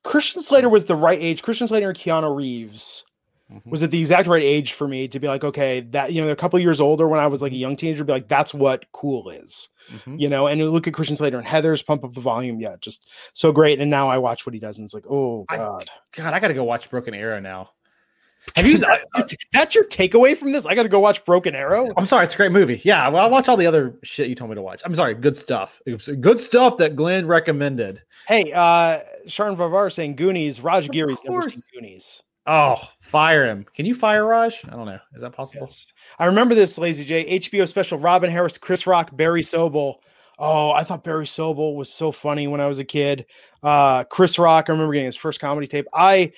Christian Slater was the right age. Christian Slater and Keanu Reeves mm-hmm. was at the exact right age for me to be like, okay, that you know, they're a couple years older when I was like a young teenager, be like, that's what cool is, mm-hmm. you know. And look at Christian Slater and Heather's pump up the volume, yeah, just so great. And now I watch what he does, and it's like, oh god, I, God, I got to go watch Broken Arrow now. Have you? that's your takeaway from this? I got to go watch Broken Arrow. I'm sorry, it's a great movie. Yeah, well, I'll watch all the other shit you told me to watch. I'm sorry, good stuff. Good stuff that Glenn recommended. Hey, uh Sharon Vavar saying Goonies. Raj Giri's never seen Goonies. Oh, fire him! Can you fire Raj? I don't know. Is that possible? Yes. I remember this, Lazy J. HBO special. Robin Harris, Chris Rock, Barry Sobel. Oh, I thought Barry Sobel was so funny when I was a kid. Uh, Chris Rock. I remember getting his first comedy tape. I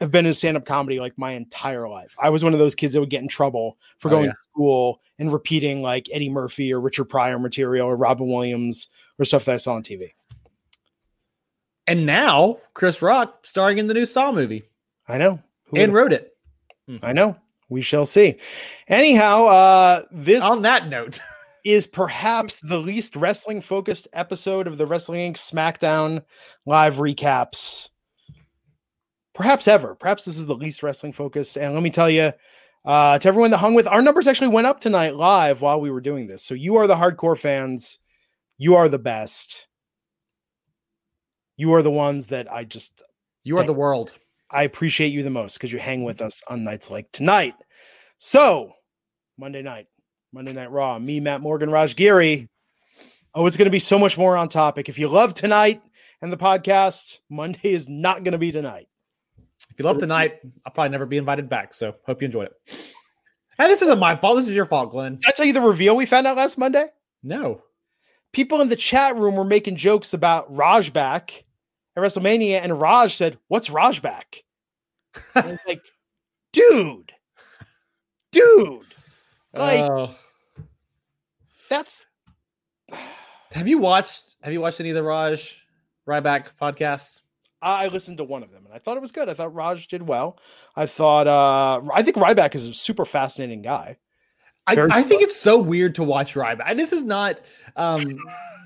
have been in stand-up comedy like my entire life. I was one of those kids that would get in trouble for oh, going yeah. to school and repeating like Eddie Murphy or Richard Pryor material or Robin Williams or stuff that I saw on TV. And now Chris Rock starring in the new Saw movie. I know. Who and wrote it. I know. We shall see. Anyhow, uh this on that note is perhaps the least wrestling focused episode of the Wrestling Inc. SmackDown live recaps perhaps ever. Perhaps this is the least wrestling focused. And let me tell you, uh, to everyone that hung with, our numbers actually went up tonight live while we were doing this. So you are the hardcore fans. You are the best. You are the ones that I just. You are the world. I appreciate you the most because you hang with mm-hmm. us on nights like tonight. So, Monday night, Monday Night Raw, me, Matt Morgan, Raj Giri. Oh, it's going to be so much more on topic. If you love tonight and the podcast, Monday is not going to be tonight. If you love tonight, I'll probably never be invited back. So hope you enjoyed it. And this isn't my fault. This is your fault, Glenn. Did I tell you the reveal we found out last Monday? No. People in the chat room were making jokes about Raj back at WrestleMania, and Raj said, What's Raj back? like, dude, dude. Like oh. that's have you watched have you watched any of the Raj Ryback podcasts? I listened to one of them and I thought it was good. I thought Raj did well. I thought uh I think Ryback is a super fascinating guy. I, I think it's so weird to watch Ryback. And this is not um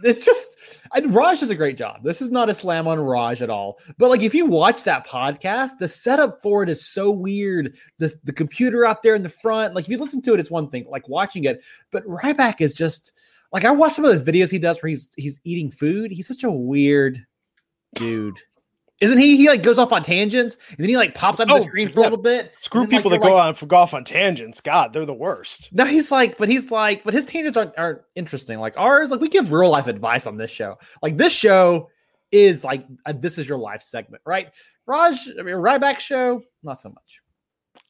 it's just and Raj does a great job. This is not a slam on Raj at all. But like if you watch that podcast, the setup for it is so weird. The the computer out there in the front, like if you listen to it, it's one thing. Like watching it, but Ryback is just like I watch some of those videos he does where he's he's eating food. He's such a weird dude. Isn't he? He like goes off on tangents, and then he like pops up oh, the screen for yeah. a little bit. Screw then, people like, that go like, on for golf on tangents. God, they're the worst. No, he's like, but he's like, but his tangents aren't, aren't interesting. Like ours, like we give real life advice on this show. Like this show is like a, this is your life segment, right? Raj, I mean, Ryback show, not so much.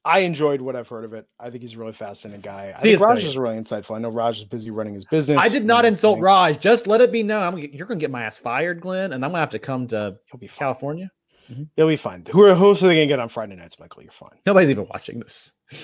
I enjoyed what I've heard of it. I think he's a really fascinating guy. I he think Raj is really insightful. I know Raj is busy running his business. I did not insult Raj. Just let it be known. I'm, you're going to get my ass fired, Glenn, and I'm going to have to come to California. Mm-hmm. They'll be fine. Who are who's they gonna get on Friday nights, Michael? You're fine. Nobody's even watching this.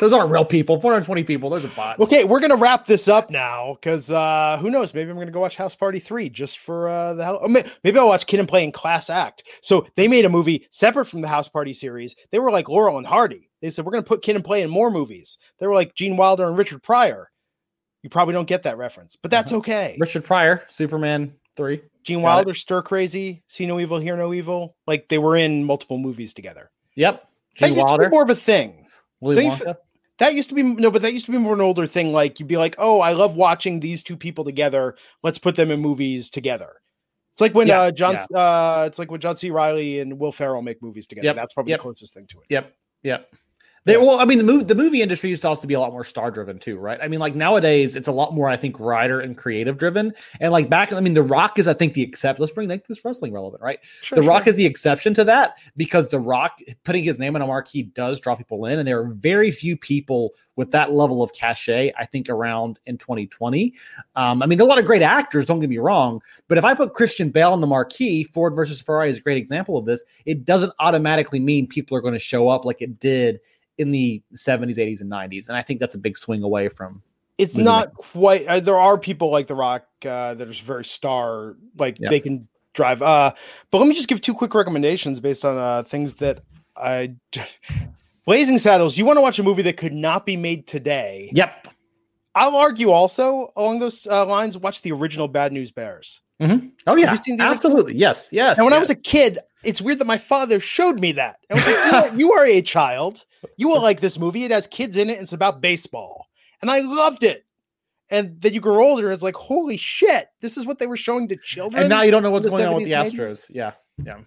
Those aren't real people. 420 people. Those are bots. Okay, we're gonna wrap this up now because uh who knows? Maybe I'm gonna go watch House Party 3 just for uh the hell. Oh, maybe I'll watch Kid and Play in Class Act. So they made a movie separate from the House Party series. They were like Laurel and Hardy. They said we're gonna put Kid and Play in more movies. They were like Gene Wilder and Richard Pryor. You probably don't get that reference, but that's uh-huh. okay. Richard Pryor, Superman three. Gene Got Wilder, it. Stir Crazy, See No Evil, Hear No Evil. Like they were in multiple movies together. Yep. Gene Wilder. more of a thing. That used to be no, but that used to be more an older thing. Like you'd be like, oh, I love watching these two people together. Let's put them in movies together. It's like when yeah, uh, John, yeah. uh, it's like when John C. Reilly and Will Ferrell make movies together. Yep, That's probably yep. the closest thing to it. Yep. Yep. They, well, I mean, the movie the movie industry used to also be a lot more star driven too, right? I mean, like nowadays it's a lot more, I think, writer and creative driven. And like back, I mean, The Rock is, I think, the exception. Let's bring like, this wrestling relevant, right? Sure, the sure. Rock is the exception to that because The Rock putting his name on a marquee does draw people in, and there are very few people with that level of cachet. I think around in 2020. Um, I mean, a lot of great actors. Don't get me wrong, but if I put Christian Bale on the marquee, Ford versus Ferrari is a great example of this. It doesn't automatically mean people are going to show up like it did in the 70s, 80s, and 90s. And I think that's a big swing away from. It's not quite. Uh, there are people like The Rock uh, that are very star, like yeah. they can drive. Uh, but let me just give two quick recommendations based on uh, things that I. Blazing Saddles. You want to watch a movie that could not be made today? Yep. I'll argue also along those uh, lines. Watch the original Bad News Bears. Mm-hmm. Oh yeah, absolutely. Yes, yes. And when yes. I was a kid, it's weird that my father showed me that. Like, you, are, you are a child. You will like this movie. It has kids in it. And it's about baseball, and I loved it. And then you grow older, and it's like, holy shit, this is what they were showing to children. And now you don't know what's going on with the Astros. Yeah, yeah.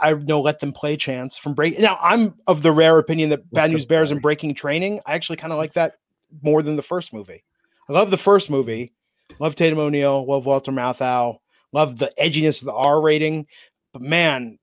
I know let them play chance from break. Now I'm of the rare opinion that Bad News Bears and Breaking Training. I actually kind of like that more than the first movie. I love the first movie. Love Tatum O'Neal. Love Walter Matthau. Love the edginess of the R rating. But man,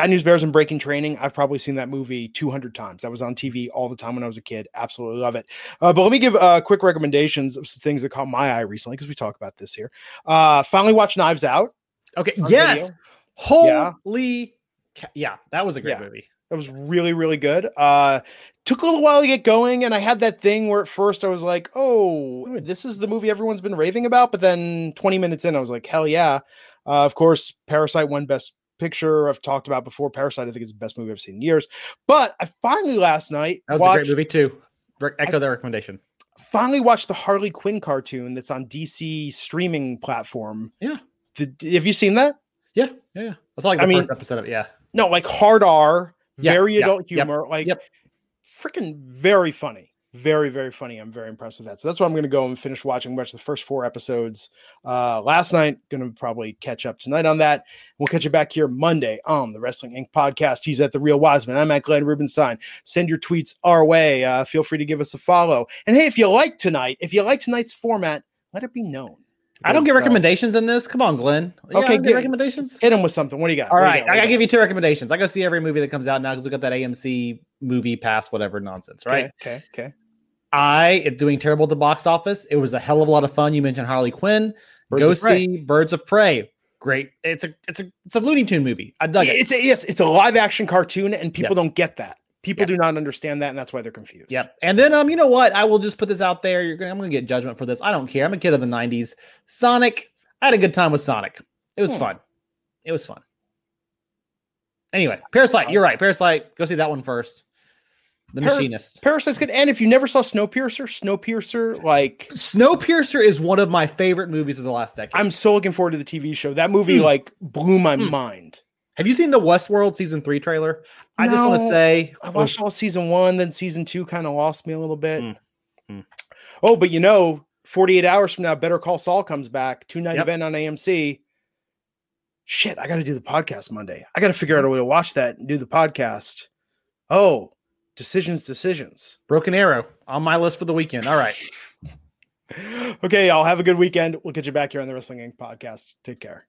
Bad News Bears and Breaking Training. I've probably seen that movie 200 times. That was on TV all the time when I was a kid. Absolutely love it. Uh, but let me give uh, quick recommendations of some things that caught my eye recently because we talk about this here. Uh, finally watched Knives Out. Okay. Yes. Video. Holy. Yeah. yeah. That was a great yeah. movie. That was really, really good. Uh, took a little while to get going, and I had that thing where at first I was like, "Oh, this is the movie everyone's been raving about," but then 20 minutes in, I was like, "Hell yeah!" Uh, of course, Parasite won Best Picture. I've talked about before. Parasite, I think, is the best movie I've seen in years. But I finally last night that was watched, a great movie too. Echo I, that recommendation. Finally watched the Harley Quinn cartoon that's on DC streaming platform. Yeah, the, have you seen that? Yeah, yeah, yeah. It's like the I mean, episode of it. Yeah. No, like hard R, very yeah, adult humor, yep, like yep. freaking very funny very very funny i'm very impressed with that so that's why i'm going to go and finish watching watch the first four episodes uh last night gonna probably catch up tonight on that we'll catch you back here monday on the wrestling inc podcast he's at the real wiseman i'm at glenn rubenstein send your tweets our way uh, feel free to give us a follow and hey if you like tonight if you like tonight's format let it be known I don't get recommendations in this. Come on, Glenn. okay, get recommendations. Hit him with something. What do you got? All right, I gotta give you two recommendations. I go see every movie that comes out now because we got that AMC movie pass, whatever nonsense, right? Okay, okay. okay. I am doing terrible at the box office. It was a hell of a lot of fun. You mentioned Harley Quinn. Birds Go see Birds of Prey. Great. It's a it's a it's a Looney Tune movie. I dug it. It's a yes, it's a live action cartoon, and people yes. don't get that. People yep. do not understand that, and that's why they're confused. Yep. And then um, you know what? I will just put this out there. You're gonna I'm gonna get judgment for this. I don't care. I'm a kid of the 90s. Sonic. I had a good time with Sonic. It was hmm. fun. It was fun. Anyway, Parasite, you're right. Parasite, go see that one first. The Par- Machinist. Parasite's good. And if you never saw Snowpiercer, Snowpiercer, like Snowpiercer is one of my favorite movies of the last decade. I'm so looking forward to the TV show. That movie Hmm. like blew my Hmm. mind. Have you seen the Westworld season three trailer? I just want to say, I watched all season one, then season two kind of lost me a little bit. Hmm. Oh, but you know, 48 hours from now, Better Call Saul comes back, two night Yep. event on AMC. Shit, I got to do the podcast Monday. I got to figure out a way to watch that and do the podcast. Oh, decisions, decisions. Broken Arrow on my list for the weekend. All right. Okay, y'all have a good weekend. We'll get you back here on the Wrestling Inc. podcast. Take care.